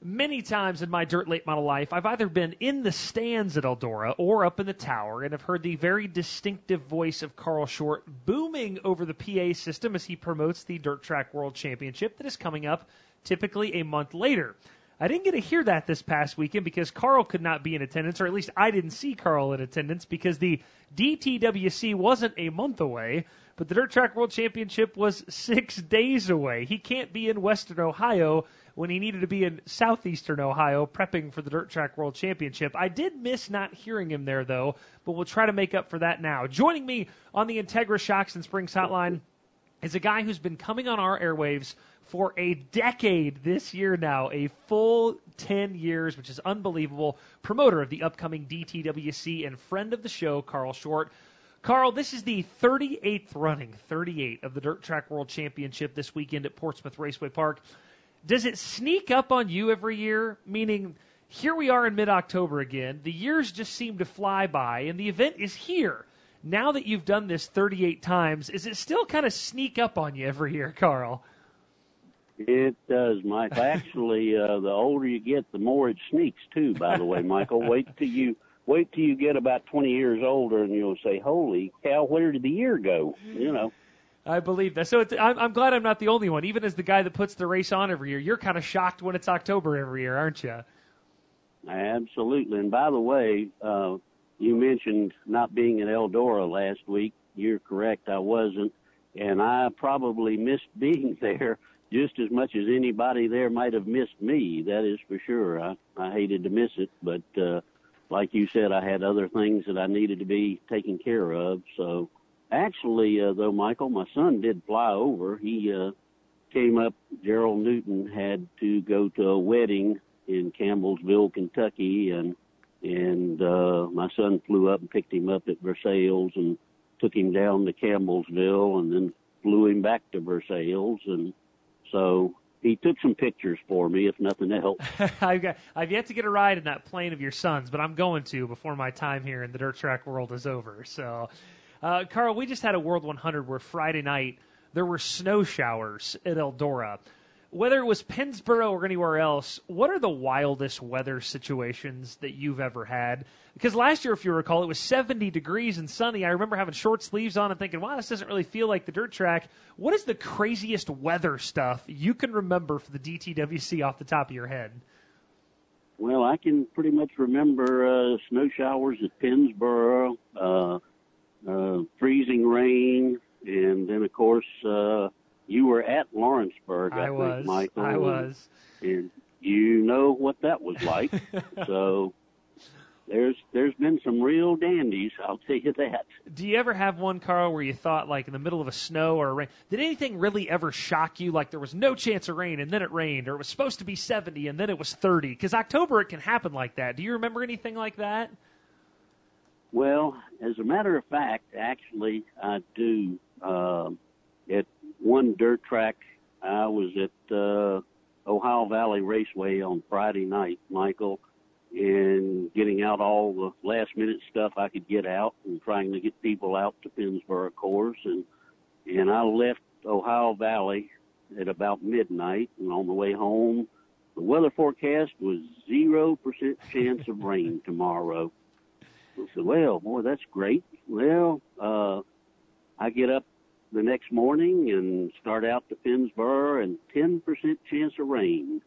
Many times in my dirt late model life, I've either been in the stands at Eldora or up in the tower and have heard the very distinctive voice of Carl Short booming over the PA system as he promotes the Dirt Track World Championship that is coming up typically a month later. I didn't get to hear that this past weekend because Carl could not be in attendance, or at least I didn't see Carl in attendance because the DTWC wasn't a month away, but the Dirt Track World Championship was six days away. He can't be in Western Ohio when he needed to be in southeastern Ohio prepping for the Dirt Track World Championship. I did miss not hearing him there, though, but we'll try to make up for that now. Joining me on the Integra Shocks and Springs hotline is a guy who's been coming on our airwaves for a decade this year now, a full 10 years, which is unbelievable. Promoter of the upcoming DTWC and friend of the show, Carl Short. Carl, this is the 38th running, 38 of the Dirt Track World Championship this weekend at Portsmouth Raceway Park. Does it sneak up on you every year? Meaning, here we are in mid October again. The years just seem to fly by, and the event is here. Now that you've done this 38 times, is it still kind of sneak up on you every year, Carl? It does, Mike. Actually, uh, the older you get, the more it sneaks too. By the way, Michael, wait till you wait till you get about twenty years older, and you'll say, "Holy cow, where did the year go?" You know. I believe that. So it's, I'm, I'm glad I'm not the only one. Even as the guy that puts the race on every year, you're kind of shocked when it's October every year, aren't you? Absolutely. And by the way, uh, you mentioned not being at Eldora last week. You're correct. I wasn't. And I probably missed being there just as much as anybody there might have missed me. That is for sure. I, I hated to miss it, but, uh, like you said, I had other things that I needed to be taken care of. So actually, uh, though, Michael, my son did fly over. He, uh, came up, Gerald Newton had to go to a wedding in Campbellsville, Kentucky, and and uh, my son flew up and picked him up at Versailles and took him down to Campbellsville, and then flew him back to Versailles, and so he took some pictures for me, if nothing else. I've got I've yet to get a ride in that plane of your son's, but I'm going to before my time here in the dirt track world is over. So, uh, Carl, we just had a World 100 where Friday night there were snow showers at Eldora. Whether it was Pennsboro or anywhere else, what are the wildest weather situations that you've ever had? Because last year, if you recall, it was 70 degrees and sunny. I remember having short sleeves on and thinking, wow, this doesn't really feel like the dirt track. What is the craziest weather stuff you can remember for the DTWC off the top of your head? Well, I can pretty much remember uh, snow showers at Pennsboro, uh, uh, freezing rain, and then of course uh, you were at Lawrenceburg. I, I think, was. Michael. I was. And you know what that was like. so there's there's been some real dandies. I'll tell you that. Do you ever have one, Carl, where you thought, like in the middle of a snow or a rain, did anything really ever shock you? Like there was no chance of rain and then it rained, or it was supposed to be 70 and then it was 30? Because October, it can happen like that. Do you remember anything like that? Well, as a matter of fact, actually, I do. Uh, at one dirt track, I was at uh, Ohio Valley Raceway on Friday night, Michael, and getting out all the last minute stuff I could get out and trying to get people out to Pennsboro course and and I left Ohio Valley at about midnight and on the way home the weather forecast was zero percent chance of rain tomorrow. I said, Well, boy, that's great. Well, uh I get up the next morning and start out to Pennsboro and ten percent chance of rain.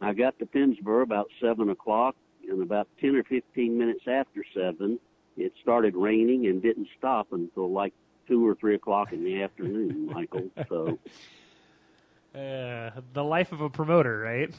I got to Pennsboro about seven o'clock and about 10 or 15 minutes after 7, it started raining and didn't stop until like 2 or 3 o'clock in the afternoon, Michael. So, Uh, the life of a promoter, right?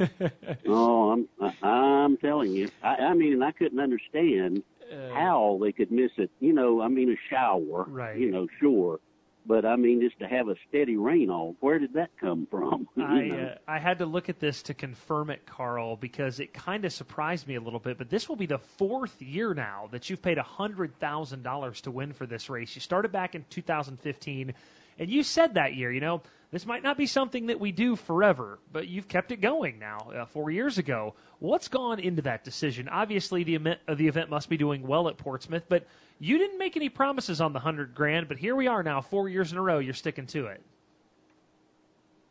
oh, I'm, I, I'm telling you. I, I mean, I couldn't understand Uh, how they could miss it. You know, I mean, a shower, Right. you know, sure. But I mean, just to have a steady rain all. where did that come from? You I know? uh, I had to look at this to confirm it, Carl, because it kind of surprised me a little bit. But this will be the fourth year now that you've paid hundred thousand dollars to win for this race. You started back in 2015, and you said that year, you know, this might not be something that we do forever, but you've kept it going now. Uh, four years ago, what's gone into that decision? Obviously, the event, uh, the event must be doing well at Portsmouth, but you didn't make any promises on the hundred grand. But here we are now, four years in a row. You're sticking to it.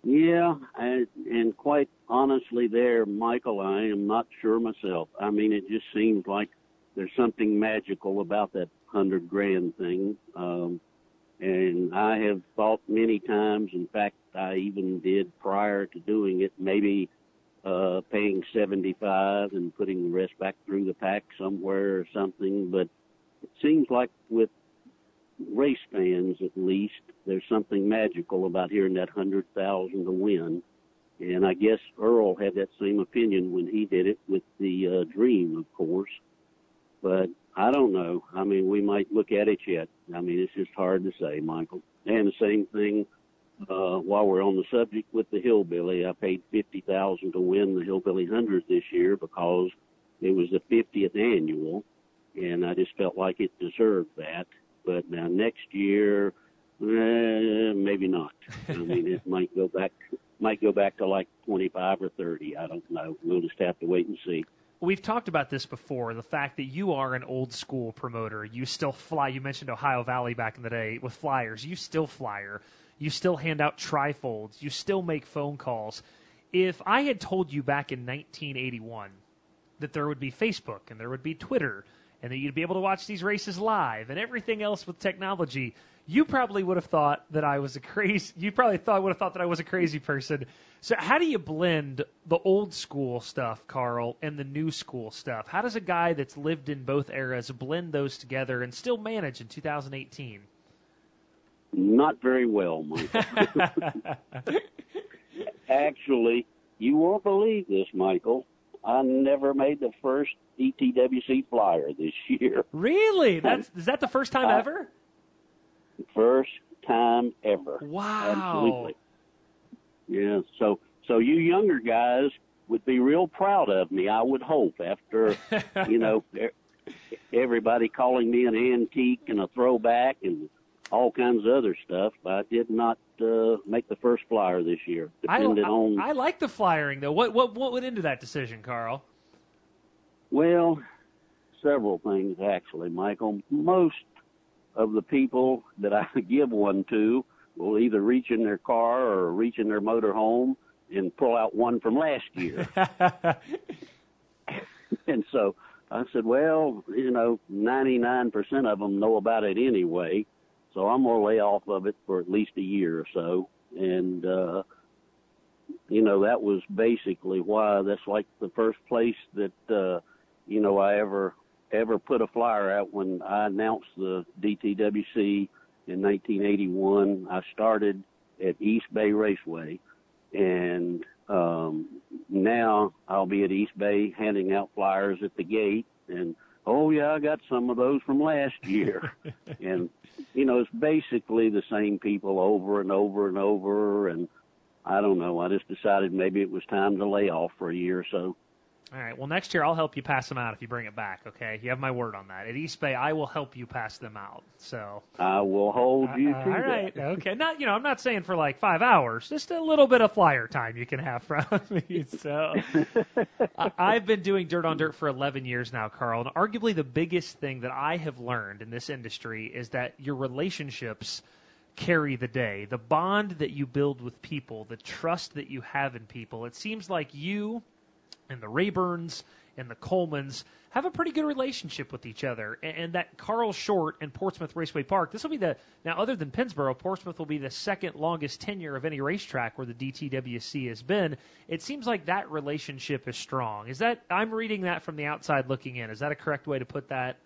Yeah, and, and quite honestly, there, Michael, I am not sure myself. I mean, it just seems like there's something magical about that hundred grand thing. Um, and I have thought many times. In fact, I even did prior to doing it, maybe uh, paying seventy-five and putting the rest back through the pack somewhere or something. But it seems like with race fans at least, there's something magical about hearing that hundred thousand to win. And I guess Earl had that same opinion when he did it with the uh, Dream, of course. But I don't know. I mean, we might look at it yet. I mean, it's just hard to say, Michael. And the same thing uh, while we're on the subject with the Hillbilly. I paid fifty thousand to win the Hillbilly Hundred this year because it was the fiftieth annual, and I just felt like it deserved that. But now next year, eh, maybe not. I mean, it might go back, might go back to like twenty-five or thirty. I don't know. We'll just have to wait and see. We've talked about this before the fact that you are an old school promoter. You still fly. You mentioned Ohio Valley back in the day with flyers. You still flyer. You still hand out trifolds. You still make phone calls. If I had told you back in 1981 that there would be Facebook and there would be Twitter and that you'd be able to watch these races live and everything else with technology, you probably would have thought that I was a crazy. You probably thought would have thought that I was a crazy person. So how do you blend the old school stuff, Carl, and the new school stuff? How does a guy that's lived in both eras blend those together and still manage in 2018? Not very well, Michael. Actually, you won't believe this, Michael. I never made the first DTWC flyer this year. Really? That's is that the first time Uh, ever? First time ever. Wow. Absolutely. Yeah. So, so you younger guys would be real proud of me. I would hope after, you know, everybody calling me an antique and a throwback and all kinds of other stuff. But I did not uh, make the first flyer this year. I, Depended on I, I like the flyering though. What what what went into that decision, Carl? Well, several things actually, Michael. Most of the people that I give one to will either reach in their car or reach in their motor home and pull out one from last year. and so I said, well, you know, 99% of them know about it anyway. So I'm going to lay off of it for at least a year or so. And, uh, you know, that was basically why that's like the first place that, uh, you know, I ever, ever put a flyer out when I announced the DTWC in 1981. I started at East Bay Raceway and um, now I'll be at East Bay handing out flyers at the gate, and oh yeah, I got some of those from last year, and you know it's basically the same people over and over and over, and I don't know. I just decided maybe it was time to lay off for a year or so. All right. Well, next year I'll help you pass them out if you bring it back. Okay, you have my word on that. At East Bay, I will help you pass them out. So I will hold you Uh, to all that. right. Okay. Not you know I'm not saying for like five hours. Just a little bit of flyer time you can have from me. So I've been doing dirt on dirt for 11 years now, Carl, and arguably the biggest thing that I have learned in this industry is that your relationships carry the day. The bond that you build with people, the trust that you have in people. It seems like you and the Rayburns and the Colemans have a pretty good relationship with each other. And, and that Carl Short and Portsmouth Raceway Park, this will be the, now other than Pennsboro, Portsmouth will be the second longest tenure of any racetrack where the DTWC has been. It seems like that relationship is strong. Is that, I'm reading that from the outside looking in. Is that a correct way to put that?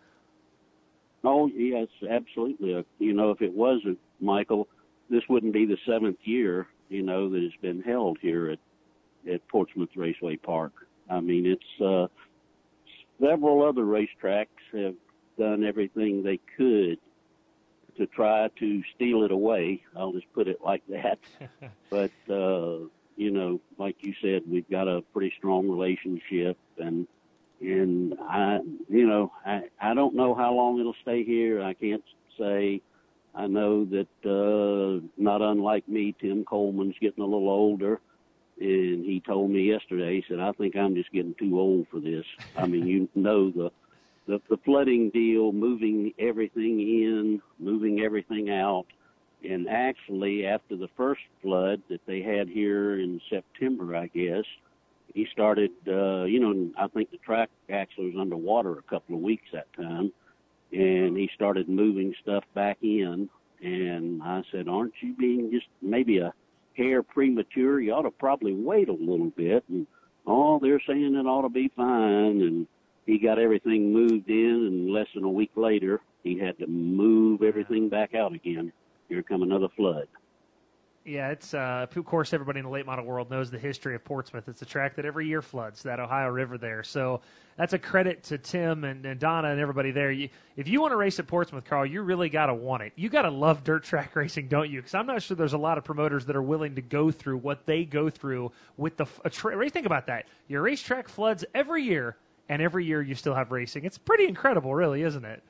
Oh yes, absolutely. Uh, you know, if it wasn't Michael, this wouldn't be the seventh year. You know that it's been held here at at Portsmouth Raceway Park. I mean, it's uh, several other racetracks have done everything they could to try to steal it away. I'll just put it like that. but uh, you know, like you said, we've got a pretty strong relationship, and and I, you know, I I don't know how long it'll stay here. I can't say. I know that uh, not unlike me, Tim Coleman's getting a little older, and he told me yesterday. He said, "I think I'm just getting too old for this." I mean, you know the the, the flooding deal, moving everything in, moving everything out. And actually, after the first flood that they had here in September, I guess, he started, uh, you know, I think the track actually was underwater a couple of weeks that time. And he started moving stuff back in. And I said, Aren't you being just maybe a hair premature? You ought to probably wait a little bit. And, oh, they're saying it ought to be fine. And he got everything moved in, and less than a week later, he had to move everything back out again. Here come another flood. Yeah, it's uh, of course everybody in the late model world knows the history of Portsmouth. It's a track that every year floods that Ohio River there. So that's a credit to Tim and, and Donna and everybody there. You, if you want to race at Portsmouth, Carl, you really got to want it. You got to love dirt track racing, don't you? Because I'm not sure there's a lot of promoters that are willing to go through what they go through with the a tra- Think about that. Your racetrack floods every year, and every year you still have racing. It's pretty incredible, really, isn't it?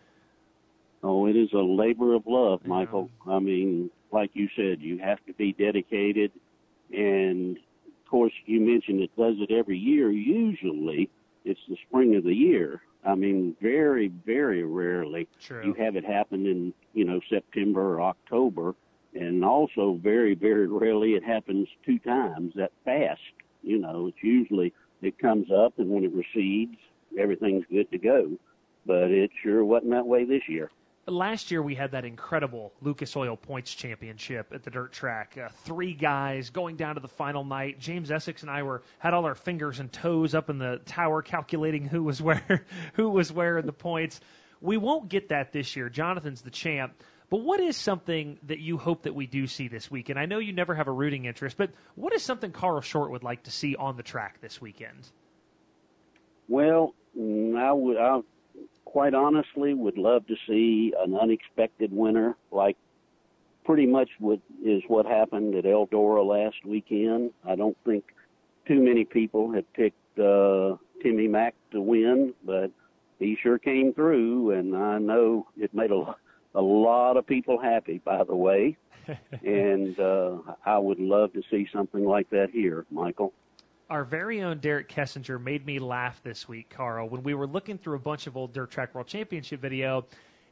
Oh, it is a labor of love, Michael. I mean, like you said, you have to be dedicated. And of course, you mentioned it does it every year. Usually, it's the spring of the year. I mean, very, very rarely True. you have it happen in, you know, September or October. And also, very, very rarely it happens two times that fast. You know, it's usually it comes up and when it recedes, everything's good to go. But it sure wasn't that way this year. Last year we had that incredible Lucas Oil Points Championship at the dirt track. Uh, three guys going down to the final night. James Essex and I were had all our fingers and toes up in the tower calculating who was where, who was where in the points. We won't get that this year. Jonathan's the champ. But what is something that you hope that we do see this weekend? I know you never have a rooting interest, but what is something Carl Short would like to see on the track this weekend? Well, mm, I would, I quite honestly would love to see an unexpected winner, like pretty much what is what happened at Eldora last weekend. I don't think too many people had picked uh, Timmy Mack to win, but he sure came through, and I know it made a, a lot of people happy. By the way, and uh, I would love to see something like that here, Michael. Our very own Derek Kessinger made me laugh this week, Carl, when we were looking through a bunch of old Dirt Track World Championship video,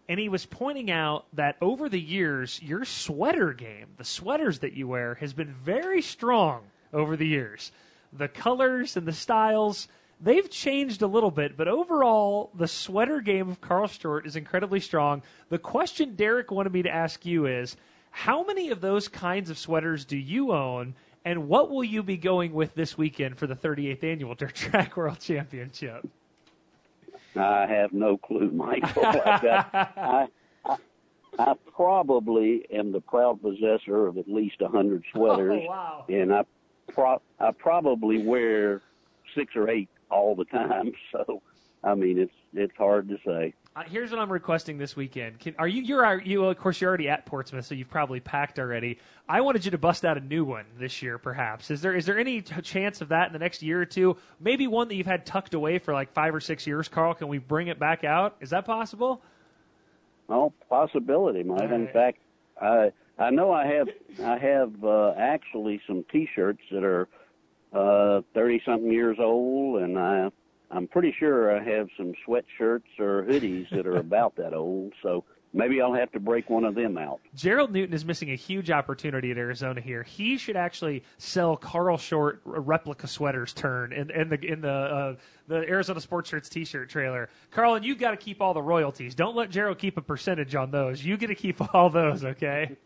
and he was pointing out that over the years, your sweater game, the sweaters that you wear, has been very strong over the years. The colors and the styles, they've changed a little bit, but overall, the sweater game of Carl Short is incredibly strong. The question Derek wanted me to ask you is how many of those kinds of sweaters do you own? And what will you be going with this weekend for the 38th annual Dirt Track World Championship? I have no clue, Michael. I, I, I probably am the proud possessor of at least a hundred sweaters, Oh, wow. and I pro- I probably wear six or eight all the time. So, I mean, it's it's hard to say. Uh, here's what I'm requesting this weekend. Can, are you? You're you. Of course, you're already at Portsmouth, so you've probably packed already. I wanted you to bust out a new one this year, perhaps. Is there is there any t- chance of that in the next year or two? Maybe one that you've had tucked away for like five or six years, Carl. Can we bring it back out? Is that possible? Well, possibility, Mike. In fact, I I know I have I have uh, actually some T-shirts that are thirty uh, something years old, and I I'm pretty sure I have some sweatshirts or hoodies that are about that old. So maybe I'll have to break one of them out. Gerald Newton is missing a huge opportunity at Arizona here. He should actually sell Carl Short replica sweaters turn in, in the in the uh, the Arizona Sports Shirts T-shirt trailer. Carl, and you got to keep all the royalties. Don't let Gerald keep a percentage on those. You get to keep all those, okay?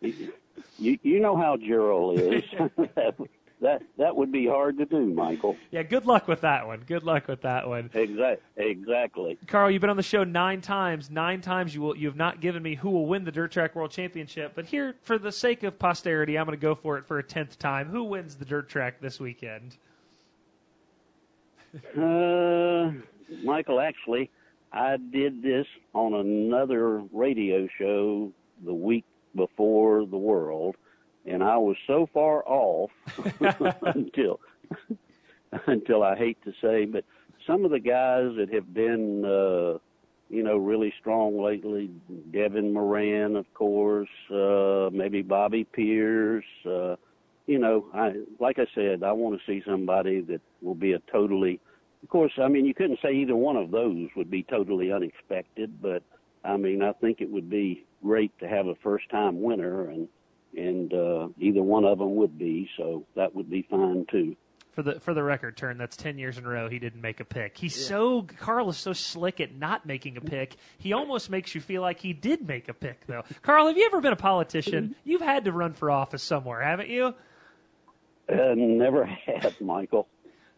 You you know how Gerald is. that that would be hard to do, Michael. Yeah, good luck with that one. Good luck with that one. Exact exactly. Carl, you've been on the show nine times. Nine times you will you have not given me who will win the Dirt Track World Championship. But here, for the sake of posterity, I'm going to go for it for a tenth time. Who wins the Dirt Track this weekend? Uh, Michael, actually, I did this on another radio show the week before the World, and I was so far off until until I hate to say, but some of the guys that have been, uh, you know, really strong lately, Devin Moran, of course, uh, maybe Bobby Pierce. Uh, you know, I like I said, I want to see somebody that will be a totally. Of course, I mean, you couldn't say either one of those would be totally unexpected, but I mean, I think it would be great to have a first-time winner, and and uh, either one of them would be, so that would be fine too. For the for the record, Taryn that's ten years in a row he didn't make a pick. He's so Carl is so slick at not making a pick. He almost makes you feel like he did make a pick, though. Carl, have you ever been a politician? You've had to run for office somewhere, haven't you? Uh, never had, Michael.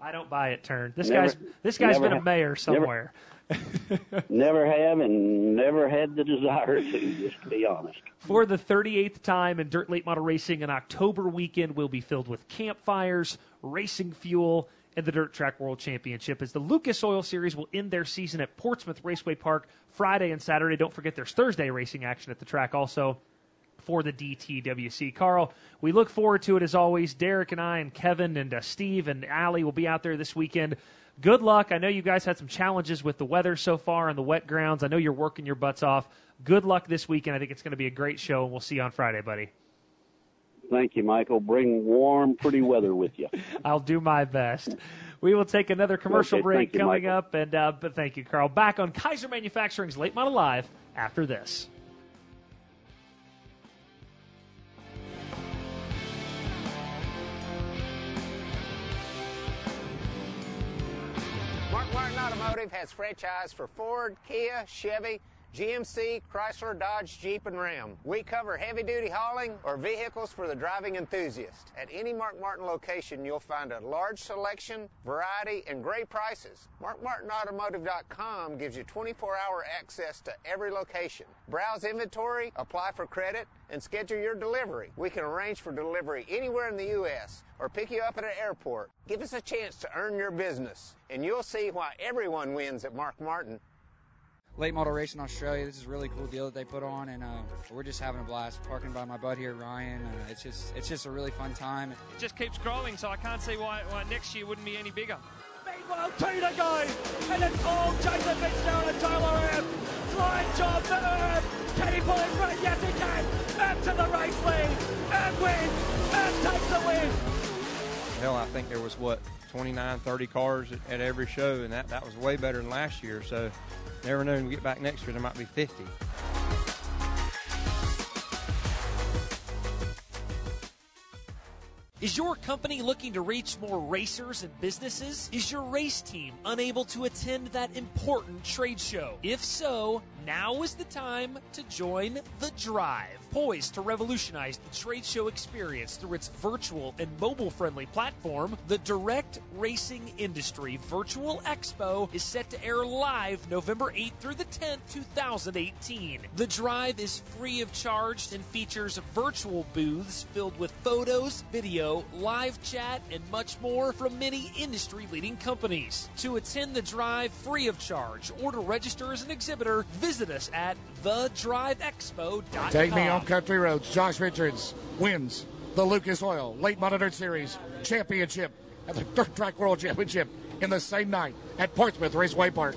I don't buy it. Taryn this Never- guy's this guy's never been a mayor never- somewhere. Never have, and never had the desire to. Just to be honest. For the 38th time in Dirt Late Model Racing, an October weekend will be filled with campfires, racing fuel, and the Dirt Track World Championship. As the Lucas Oil Series will end their season at Portsmouth Raceway Park Friday and Saturday. Don't forget there's Thursday racing action at the track also for the DTWC. Carl, we look forward to it as always. Derek and I and Kevin and uh, Steve and Allie will be out there this weekend. Good luck. I know you guys had some challenges with the weather so far on the wet grounds. I know you're working your butts off. Good luck this weekend. I think it's going to be a great show, and we'll see you on Friday, buddy. Thank you, Michael. Bring warm, pretty weather with you. I'll do my best. We will take another commercial Okay, break you, coming up, and uh, but thank you, Carl. Back on Keyser Manufacturing's Late Model Live after this. Mark Martin Automotive has franchise for Ford, Kia, Chevy, GMC, Chrysler, Dodge, Jeep, and Ram. We cover heavy duty hauling or vehicles for the driving enthusiast. At any Mark Martin location, you'll find a large selection, variety, and great prices. MarkMartinAutomotive.com gives you 24 hour access to every location. Browse inventory, apply for credit, and schedule your delivery. We can arrange for delivery anywhere in the U.S. or pick you up at an airport. Give us a chance to earn your business, and you'll see why everyone wins at Mark Martin. Late model racing Australia. This is a really cool deal that they put on, and uh, we're just having a blast. Parking by my bud here, Ryan. Uh, it's just it's just a really fun time. It just keeps growing, so I can't see why, why next year wouldn't be any bigger. Meanwhile, two to go. And it's all Jason Fitzgerald and Tyler Erb. Flying job for Erb. Can he pull it through? Yes, he can. Erb to the race lead. Erb wins. Erb takes the win. Hell, I think there was what 29, 30 cars at, at every show, and that, that was way better than last year. So, never know when we get back next year, there might be 50. Is your company looking to reach more racers and businesses? Is your race team unable to attend that important trade show? If so, Now is the time to join The Drive, poised to revolutionize the trade show experience through its virtual and mobile friendly platform. The Direct Racing Industry Virtual Expo is set to air live November 8th through the 10th, 2018. The Drive is free of charge and features virtual booths filled with photos, video, live chat, and much more from many industry leading companies. To attend the drive free of charge or to register as an exhibitor, visit us at thedriveexpo.com. Take me on country roads. Josh Richards wins the Lucas Oil Late Model Series Championship at the Dirt Track World Championship in the same night at Portsmouth Raceway Park.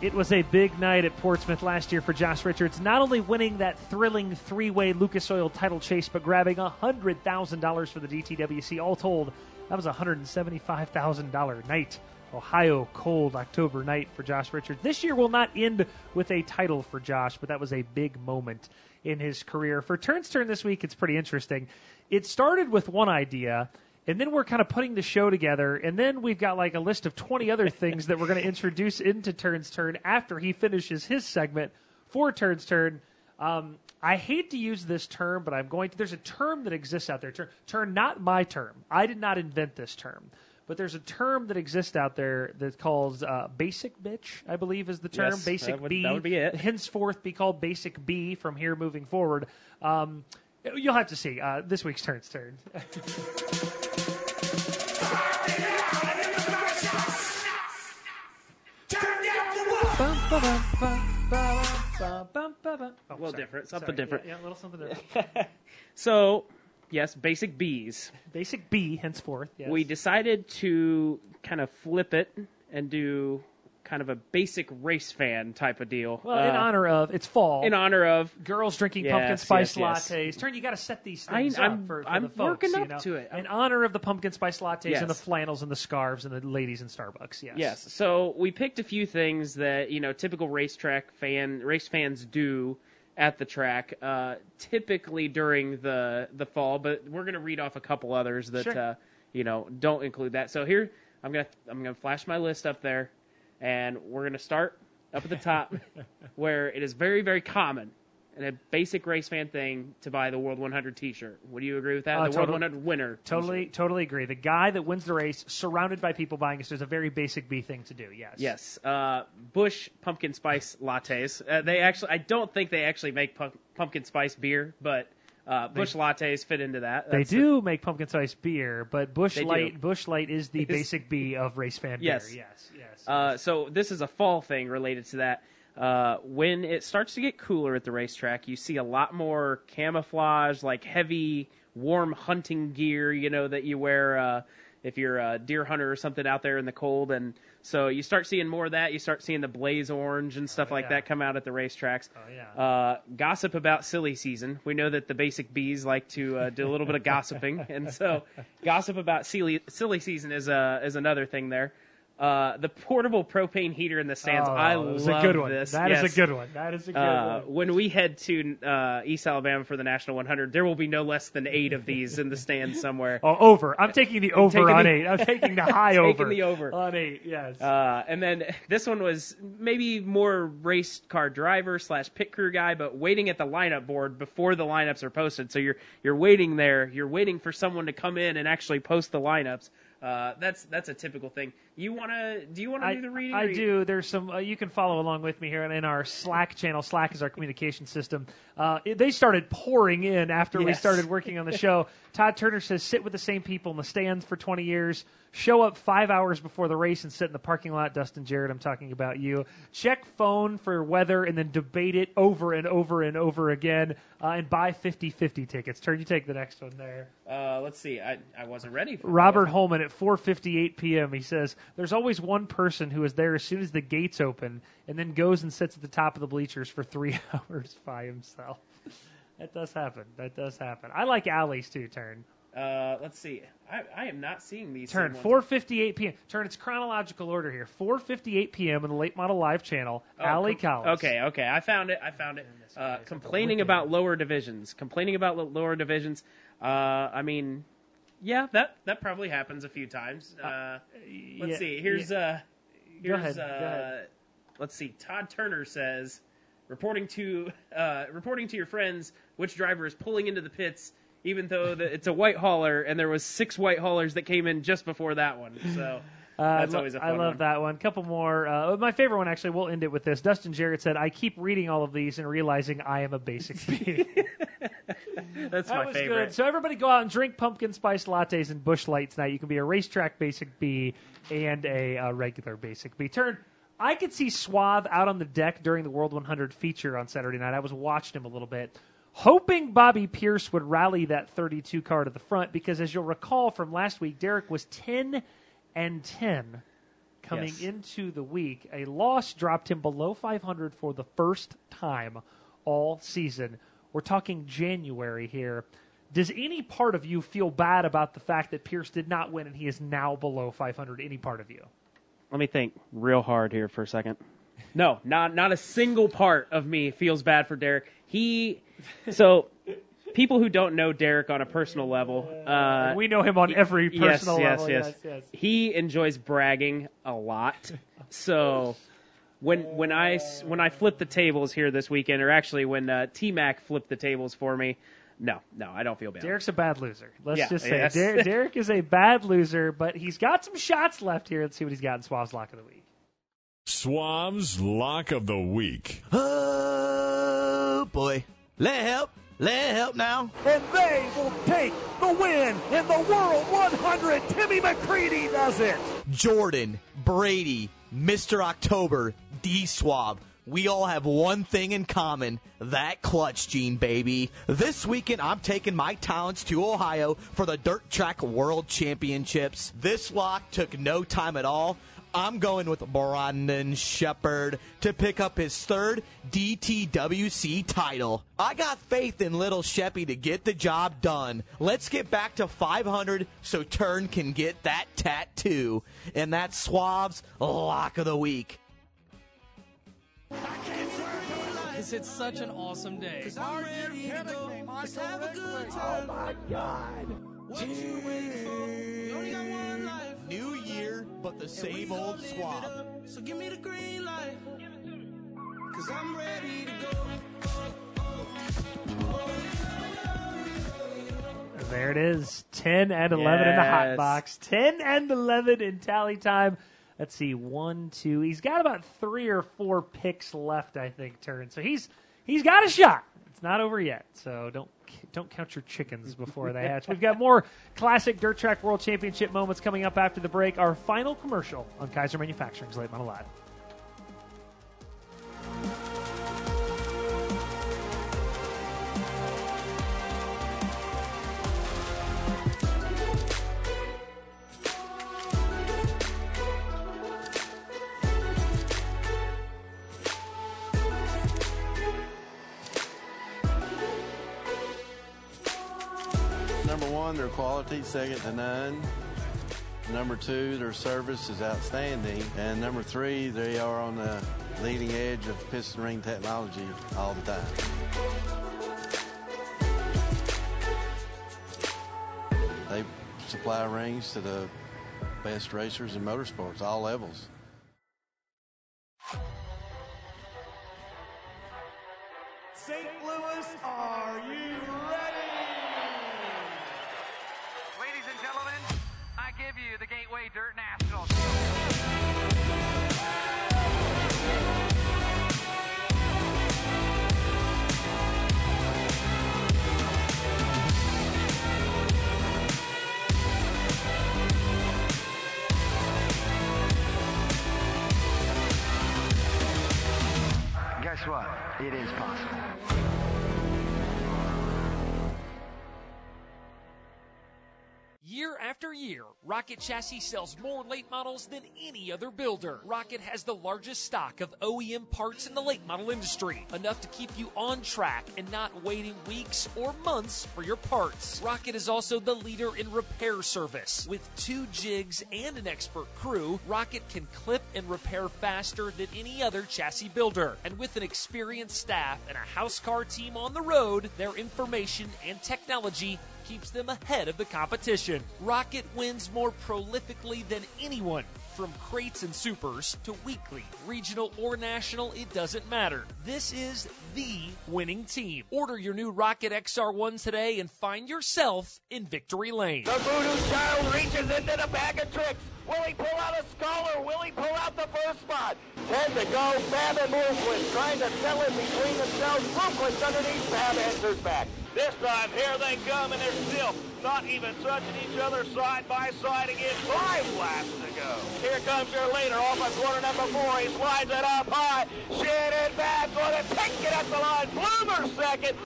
It was a big night at Portsmouth last year for Josh Richards, not only winning that thrilling three way Lucas Oil title chase, but grabbing $100,000 for the DTWC. All told, that was a $175,000 night. Ohio cold October night for Josh Richards. This year will not end with a title for Josh, but that was a big moment in his career. For Taryn's Turn this week, it's pretty interesting. It started with one idea, and then we're kind of putting the show together, and then we've got like a list of 20 other things that we're going to introduce into Taryn's Turn after he finishes his segment for Taryn's Turn. Um, I hate to use this term, but I'm going to. There's a term that exists out there. Turn, turn, not my term. I did not invent this term. But there's a term that exists out there that calls uh, basic bitch, I believe is the term. Yes, basic that would- B. that would be it. Henceforth be called basic B from here moving forward. Um, you'll have to see. Uh, this week's turn's turn. a little different, something Sorry, different. Yeah, yeah, a little something different. So, yes, basic B's. Basic B, henceforth. Yes. We decided to kind of flip it and do kind of a basic race fan type of deal. Well, in Uh, honor of it's fall. in honor of girls drinking Yes, pumpkin spice yes, yes. lattes. Taryn, you got to set these things I- things I'm- up for, for I'm the folks. working you up know? to it. In honor of the pumpkin spice lattes Yes. and the flannels and the scarves and the ladies in Starbucks. Yes. Yes. So we picked a few things that you know typical racetrack fan race fans do at the track, uh, typically during the the fall. But we're going to read off a couple others that Sure. uh, you know don't include that. So here I'm gonna I'm gonna flash my list up there, and we're gonna start up at the top where it is very very common. And a basic race fan thing to buy the World 100 T-shirt. Would you agree with that? Uh, the World 100 winner. Totally, totally agree. The guy that wins the race, surrounded by people buying it, is a very basic B thing to do. Yes. Yes, uh, Busch pumpkin spice lattes. Uh, they actually, I don't think they actually make pump, pumpkin spice beer, but uh, Busch lattes fit into that. They That's do make pumpkin spice beer, but Busch They do. Light, Busch Light is the basic B of race fan Yes. beer. Yes. Yes. Uh, so this is a fall thing related to that. Uh, when it starts to get cooler at the racetrack, you see a lot more camouflage, like heavy, warm hunting gear. You know that you wear uh, if you're a deer hunter or something out there in the cold, and so you start seeing more of that. You start seeing the blaze orange and stuff like yeah. that come out at the racetracks. Oh, yeah. Uh, gossip about silly season. We know that the basic bees like to uh, do a little bit of gossiping, and so gossip about silly silly season is uh, is another thing there. Uh, the portable propane heater in the stands. Oh, I love a good one. this. That is Yes. a good one. That is a good Uh, one. When we head to uh, East Alabama for the National 100, there will be no less than eight of these in the stands somewhere. Oh, over. I'm taking the over taking on the- eight. I'm taking the high taking over. Taking the over. on eight. Yes. Uh, and then this one was maybe more race car driver slash pit crew guy, but waiting at the lineup board before the lineups are posted. So you're you're waiting there. You're waiting for someone to come in and actually post the lineups. Uh, that's that's a typical thing. You wanna? Do you want to do the reading? I you- do. There's some. Uh, you can follow along with me here in our Slack channel. Slack is our communication system. Uh, it- they started pouring in after we started working on the show. Todd Turner says, "Sit with the same people in the stands for 20 years. Show up five hours before the race and sit in the parking lot." Dustin Jarrett, I'm talking about you. Check phone for weather and then debate it over and over and over again. Uh, and buy 50-50 tickets. Taryn, you take the next one there. Uh, let's see. I, I wasn't ready. For Robert Holman at 4:58 p.m. He says there's always one person who is there as soon as the gates open, and then goes and sits at the top of the bleachers for three hours by himself. That does happen. That does happen. I like alleys too. Taryn. Uh, let's see. I, I am not seeing these. Taryn 4:58 p.m. Taryn. It's chronological order here. 4:58 p.m. in the late model live channel. Oh, Allie com- Collins. Okay, okay. I found it. I found it. Uh, complaining about lower divisions. Complaining about lower divisions. Uh, I mean, yeah, that that probably happens a few times. Uh, let's yeah, see. Here's uh, Here's, ahead, go Uh. Let's see. Todd Turner says, reporting to uh, reporting to your friends, which driver is pulling into the pits, even though the, it's a white hauler, and there was six white haulers that came in just before that one. So Uh, that's always a fun I love one. that one. Couple more. Uh, my favorite one, actually, we'll end it with this. Dustin Jarrett said, I keep reading all of these and realizing I am a basic bee. That's that my was favorite. good. So everybody go out and drink pumpkin spice lattes and Busch Light tonight. You can be a racetrack basic B and a uh, regular basic B. Taryn. I could see Suave out on the deck during the World 100 feature on Saturday night. I was watching him a little bit, hoping Bobby Pierce would rally that 32 car to the front because, as you'll recall from last week, Derek was 10 and 10 coming Yes. into the week. A loss dropped him below 500 for the first time all season. We're talking January here. Does any part of you feel bad about the fact that Pierce did not win and he is now below 500? Any part of you? Let me think real hard here for a second. No, not not a single part of me feels bad for Derek. He, so people who don't know Derek on a personal level, uh, we know him on every yes, personal yes, level. Yes, Yes, yes. He enjoys bragging a lot. So when when I s- when I flipped the tables here this weekend, or actually when uh, T Mac flipped the tables for me, no, no, I don't feel bad. Derek's a bad loser. Let's Yeah, just say yes. Der- Derek is a bad loser, but he's got some shots left here. Let's see what he's got in Swab's Lock of the Week. Swab's Lock of the Week. Oh boy. Let help. Let help now. And they will take the win in the World 100. Timmy McCreadie does it. Jordan, Brady, Mr. October, D Swab. We all have one thing in common that clutch gene, baby. This weekend, I'm taking my talents to Ohio for the Dirt Track World Championships. This lock took no time at all. I'm going with Brandon Sheppard to pick up his third DTWC title. I got faith in little Sheppy to get the job done. Let's get back to 500 so Taryn can get that tattoo. And that's Suave's Lock of the Week. Because it's such an awesome day. Oh my God. New year, but the same old Suave. So give me the green light. Cause I'm ready to go. There it is. 10 and 11 in the hot box. 10 and 11 in tally time. Let's see. One, two. He's got about three or four picks left, I think, Taryn. So he's he's got a shot. It's not over yet. So don't don't count your chickens before they hatch. We've got more classic Dirt Track World Championship moments coming up after the break. Our final commercial on Keyser Manufacturing's Late Model Live. Number one, their quality, second to none. Number two, their service is outstanding. And number three, they are on the leading edge of piston ring technology all the time. They supply rings to the best racers in motorsports, all levels. Rocket Chassis sells more late models than any other builder. Rocket has the largest stock of OEM parts in the late model industry, enough to keep you on track and not waiting weeks or months for your parts. Rocket is also the leader in repair service. With two jigs and an expert crew, Rocket can clip and repair faster than any other chassis builder. And with an experienced staff and a house car team on the road, their information and technology keeps them ahead of the competition. Rocket wins more prolifically than anyone. From crates and supers to weekly, regional, or national, it doesn't matter. This is the winning team. Order your new Rocket XR1 today and find yourself in victory lane. The voodoo child reaches into the bag of tricks. Will he pull out a skull or will he pull out the first spot? Ten to go. Babb and Bloomquist trying to sell it between themselves. Bloomquist underneath. Babb answers back. This time, here they come, and they're still not even touching each other side by side again. Five laps to go. Here comes your leader off of corner number four. He slides it up high. Shannon back on it. Take it up the line. Bloomer second.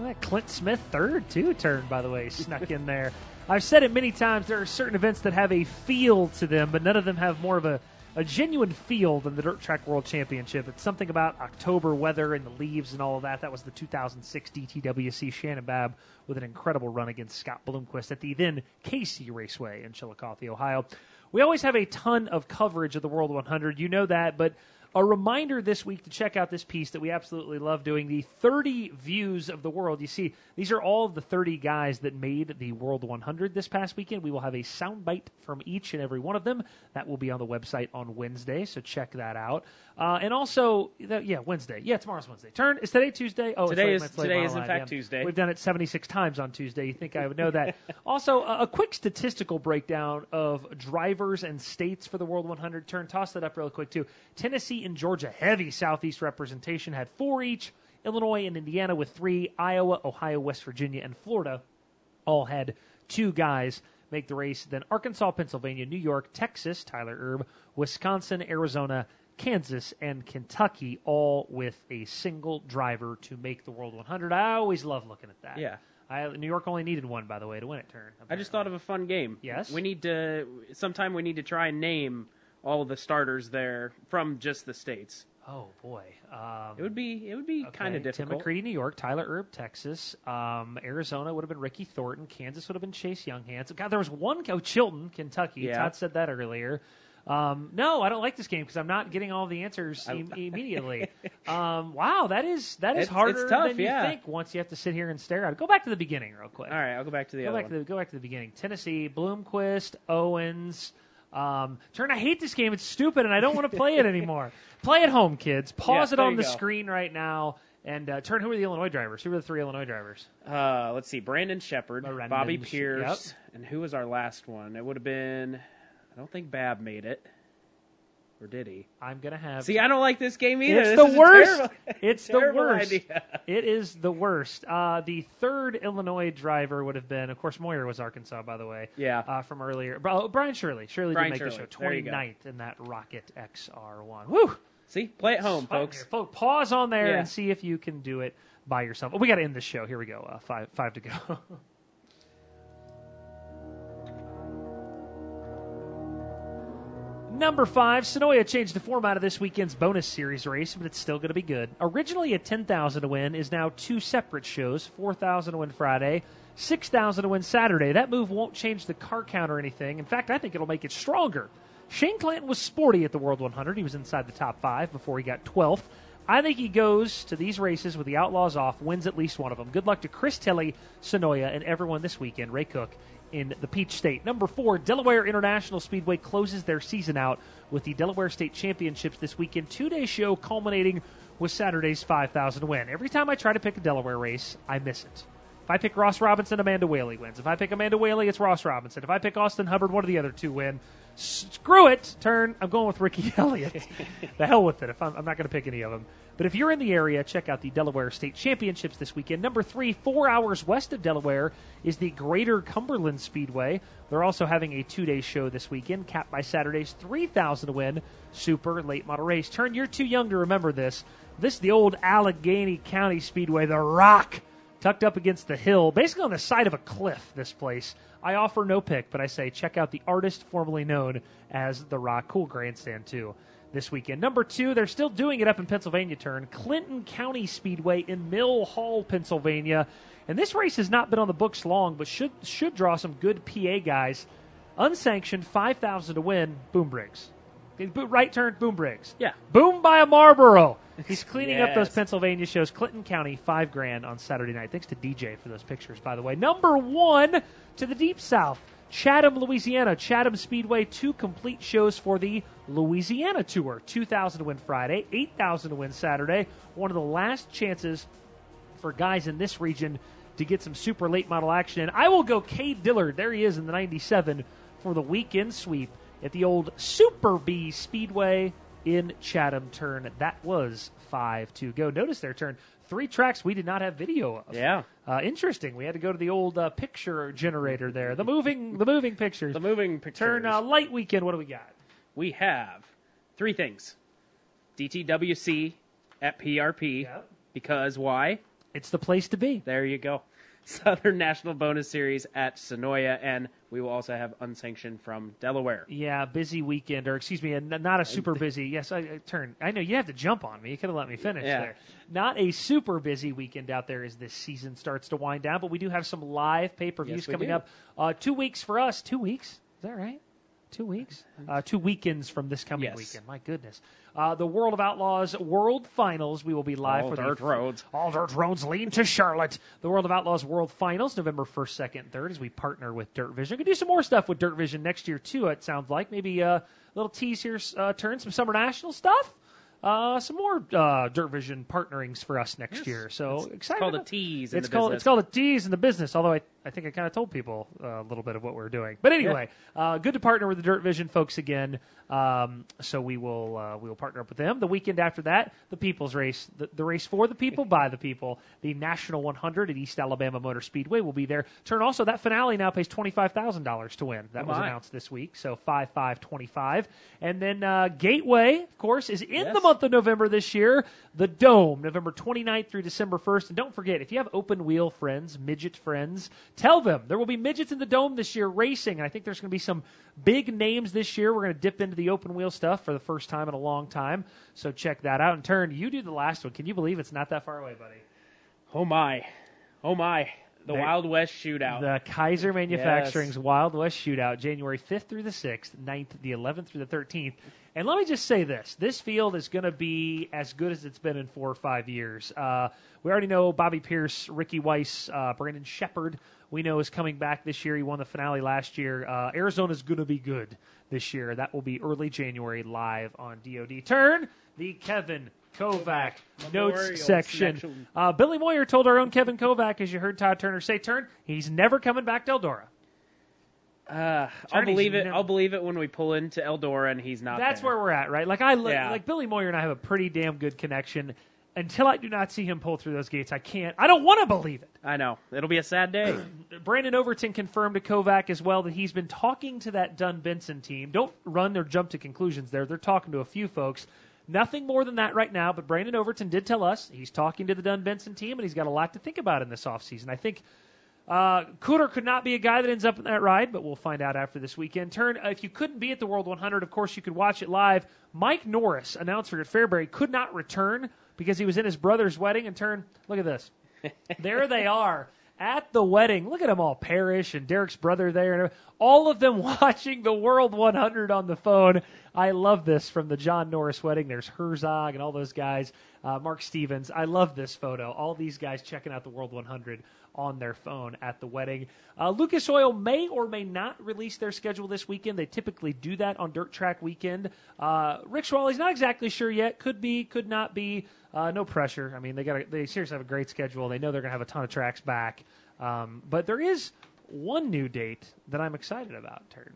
That Clint Smith third too turn by the way snuck in there. I've said it many times. There are certain events that have a feel to them, but none of them have more of a, a genuine feel than the Dirt Track World Championship. It's something about October weather and the leaves and all of that. That was the 2006 DTWC Shannon Babb with an incredible run against Scott Bloomquist at the then K.C. Raceway in Chillicothe, Ohio. We always have a ton of coverage of the World 100. You know that, but a reminder this week to check out this piece that we absolutely love doing the 30 views of the world. You see, these are all of the 30 guys that made the World 100 this past weekend. We will have a soundbite from each and every one of them. That will be on the website on Wednesday, so check that out. Uh, and also, yeah, Wednesday. Yeah, tomorrow's Wednesday. Taryn is today Tuesday? Oh, Today is- today is in fact. Tuesday. We've done it 76 times on Tuesday. You think I would know that? also, a, a quick statistical breakdown of drivers and states for the World 100. Taryn, toss that up real quick too. Tennessee and Georgia, heavy Southeast representation, had four each. Illinois and Indiana with three. Iowa, Ohio, West Virginia, and Florida all had two guys make the race. Then Arkansas, Pennsylvania, New York, Texas, Tyler Erb, Wisconsin, Arizona, Kansas, and Kentucky, all with a single driver to make the World 100. I always love looking at that. Yeah. I, New York only needed one, by the way, to win it. Taryn. I just thought of a fun game. Yes? We need to sometime we need to try and name all the starters there from just the states. Oh boy, um, it would be it would be kind of difficult. Tim McCreadie, New York. Tyler Erb, Texas. Um, Arizona would have been Ricky Thornton. Kansas would have been Chase Junghans. God, there was one. Oh, Chilton, Kentucky. Yeah. Todd said that earlier. Um, no, I don't like this game because I'm not getting all the answers im- immediately. um, wow, that is that is It's- harder it's tough, than you yeah. think. Once you have to sit here and stare at it. Go back to the beginning real quick. All right, I'll go back to the go other back one. to the go back to the beginning. Tennessee, Bloomquist, Owens. Um, Taryn, I hate this game. It's stupid, and I don't want to play it anymore. Play at home, kids. Pause Yeah, it on the go. screen right now. And uh, Taryn. Who are the Illinois drivers? Who are the three Illinois drivers? Uh, let's see, Brandon Sheppard, Brandon Bobby Pierce, and who was our last one? It would have been. I don't think Babb made it, or did he? I'm gonna have. See, I don't like this game either. It's This the worst. terrible- it's the worst. idea. It is the worst. Uh, the third Illinois driver would have been, of course, Moyer was Arkansas, by the way. Yeah. Uh, from earlier. Oh, Brian Shirley. Shirley Brian did make Shirley. the show. There you 29th in that Rocket XR1. Woo! See, play at home, folks. here. Pause on there Yeah. and see if you can do it by yourself. Oh, we got to end the show. Here we go. Uh, five, five to go. Number five, Senoia changed the format of this weekend's bonus series race, but it's still going to be good. Originally a 10,000 to win is now two separate shows 4,000 to win Friday, 6,000 to win Saturday. That move won't change the car count or anything. In fact, I think it'll make it stronger. Shane Clanton was sporty at the World 100. He was inside the top five before he got 12th. I think he goes to these races with the Outlaws off, wins at least one of them. Good luck to Chris Tilley, Senoia, and everyone this weekend. Ray Cook in the Peach State. Number four, Delaware International Speedway closes their season out with the Delaware State Championships this weekend. Two day show culminating with Saturday's 5,000 win. Every time I try to pick a Delaware race, I miss it. If I pick Ross Robinson, Amanda Whaley wins. If I pick Amanda Whaley, it's Ross Robinson. If I pick Austin Hubbard, one of the other two win. Screw it. Taryn. I'm going with Ricky Elliott. the hell with it. If I'm, I'm not going to pick any of them. But if you're in the area, check out the Delaware State Championships this weekend. Number three, four hours west of Delaware, is the Greater Cumberland Speedway. They're also having a two-day show this weekend, capped by Saturday's 3,000 win Super Late Model Race. Taryn. You're too young to remember this. This is the old Allegheny County Speedway, the Rock tucked up against the hill, basically on the side of a cliff, this place. I offer no pick, but I say check out the artist formerly known as The Rock. Cool grandstand, too, this weekend. Number two, they're still doing it up in Pennsylvania Taryn. Clinton County Speedway in Mill Hall, Pennsylvania. And this race has not been on the books long, but should should draw some good PA guys. Unsanctioned, 5,000 to win, Boom Briggs. Right turn, Boom Briggs. Yeah. Boom by a Marlboro. He's cleaning up those Pennsylvania shows. Clinton County, five grand on Saturday night. Thanks to DJ for those pictures, by the way. Number one to the Deep South. Chatham, Louisiana, Chatham Speedway, two complete shows for the Louisiana Tour. 2,000 to win Friday, 8,000 to win Saturday. One of the last chances for guys in this region to get some super late model action. And I will go Cade Dillard. There he is in the 97 for the weekend sweep at the old Super Bee Speedway in Chatham Taryn. That was five to go. Notice their turn. Three tracks we did not have video of. Yeah. Uh, interesting. We had to go to the old uh, picture generator there. The moving, the moving pictures. The moving pictures. Taryn uh, light weekend. What do we got? We have three things. DTWC at PRP. Yep. Because why? It's the place to be. There you go. Southern National Bonus Series at Senoia, and we will also have unsanctioned from Delaware. Yeah, busy weekend, or excuse me, not a super busy. Yes, I, I Taryn. I know you have to jump on me. You could have let me finish Yeah. there. Not a super busy weekend out there as this season starts to wind down, but we do have some live pay per views Yes, coming do. up. Uh, two weeks for us. Two weeks. Is that right? Two weeks. Uh, two weekends from this coming Yes. weekend. My goodness. Uh, the World of Outlaws World Finals. We will be live All for dirt the roads. All dirt roads lead to Charlotte. The World of Outlaws World Finals, November 1st, 2nd, 3rd, as we partner with Dirt Vision. We can do some more stuff with Dirt Vision next year, too, it sounds like. Maybe uh, a little tease here, uh, Taryn some Summer National stuff. Uh, some more uh, Dirt Vision partnerings for us next year. So excited. It's called a tease in It's the called business. it's called a tease in the business. Although I, I think I kind of told people uh, a little bit of what we're doing. But anyway, uh, good to partner with the Dirt Vision folks again. Um, so we will uh, we will partner up with them. The weekend after that, the People's Race, the, the race for the people by the people, the National 100 at East Alabama Motor Speedway will be there. Taryn also that finale now pays twenty five thousand dollars to win. That Oh, was announced this week. So five five twenty five, and then uh, Gateway, of course, is in Yes. the month of November this year. The Dome, November 29th through December 1st. And don't forget, if you have open wheel friends, midget friends, tell them there will be midgets in the Dome this year racing. I think there's going to be some big names this year. We're going to dip into the open wheel stuff for the first time in a long time. So check that out. In turn, you do the last one. Can you believe it's not that far away, buddy? Oh my, oh my, the They- Wild West Shootout. The Keyser Manufacturing's Yes. Wild West Shootout, January 5th through the 6th, 9th, the 11th through the 13th. And let me just say this this field is going to be as good as it's been in four or five years. Uh, we already know Bobby Pierce, Ricky Weiss, uh, Brandon Sheppard, we know is coming back this year. He won the finale last year. Uh, Arizona's going to be good this year. That will be early January live on DoD. Taryn the Kevin Kovac notes Memorial section. section. Uh, Billy Moyer told our own Kevin Kovac, as you heard Todd Turner say, Taryn, he's never coming back to Eldora. Uh, I'll Attorneys believe it. never- I'll believe it when we pull into Eldora and he's not. That's there. where we're at, right? Like I look, Yeah. like Billy Moyer and I have a pretty damn good connection. Until I do not see him pull through those gates, I can't. I don't want to believe it. I know it'll be a sad day. Brandon Overton confirmed to Kovac as well that he's been talking to that Dunn Benson team. Don't run or jump to conclusions there. They're talking to a few folks. Nothing more than that right now, but Brandon Overton did tell us he's talking to the Dunn Benson team and he's got a lot to think about in this offseason. I think uh, Cooter could not be a guy that ends up in that ride, but we'll find out after this weekend. Taryn uh, if you couldn't be at the World 100, of course you could watch it live. Mike Norris, announcer at Fairbury, could not return because he was in his brother's wedding. And Taryn, look at this. there they are at the wedding. Look at them all, Parrish and Derek's brother there, and all of them watching the World 100 on the phone. I love this from the John Norris wedding. There's Herzog and all those guys, uh, Mark Stevens. I love this photo. All these guys checking out the World 100 on their phone at the wedding. Uh, Lucas Oil may or may not release their schedule this weekend. They typically do that on Dirt Track Weekend. Uh, Rick Schwallie's not exactly sure yet. Could be, could not be. Uh, no pressure. I mean, they got they seriously have a great schedule. They know they're going to have a ton of tracks back. Um, but there is one new date that I'm excited about. Taryn.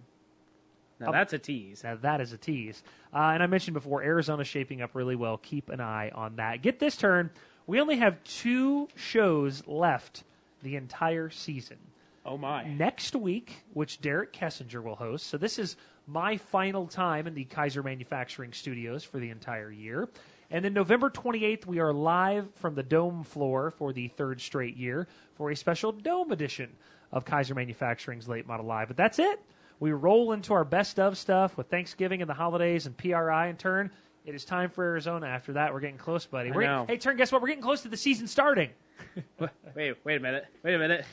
Now that's a tease. Now that is a tease. Uh, and I mentioned before, Arizona's shaping up really well. Keep an eye on that. Get this Taryn. We only have two shows left the entire season. Oh my! Next week, which Derek Kessinger will host. So this is my final time in the Keyser Manufacturing Studios for the entire year. And then November 28th, we are live from the Dome floor for the third straight year for a special Dome edition of Keyser Manufacturing's Late Model Live. But that's it. We roll into our best of stuff with Thanksgiving and the holidays and PRI in turn. It is time for Arizona. After that, we're getting close, buddy. I We're know. hey, Taryn. Guess what? We're getting close to the season starting. Wait, wait a minute. Wait a minute.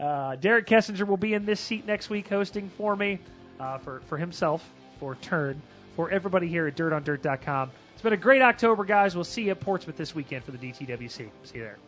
Uh, Derek Kessinger will be in this seat next week hosting for me, uh, for, for himself, for Taryn, for everybody here at DirtOnDirt.com. It's been a great October, guys. We'll see you at Portsmouth this weekend for the DTWC. See you there.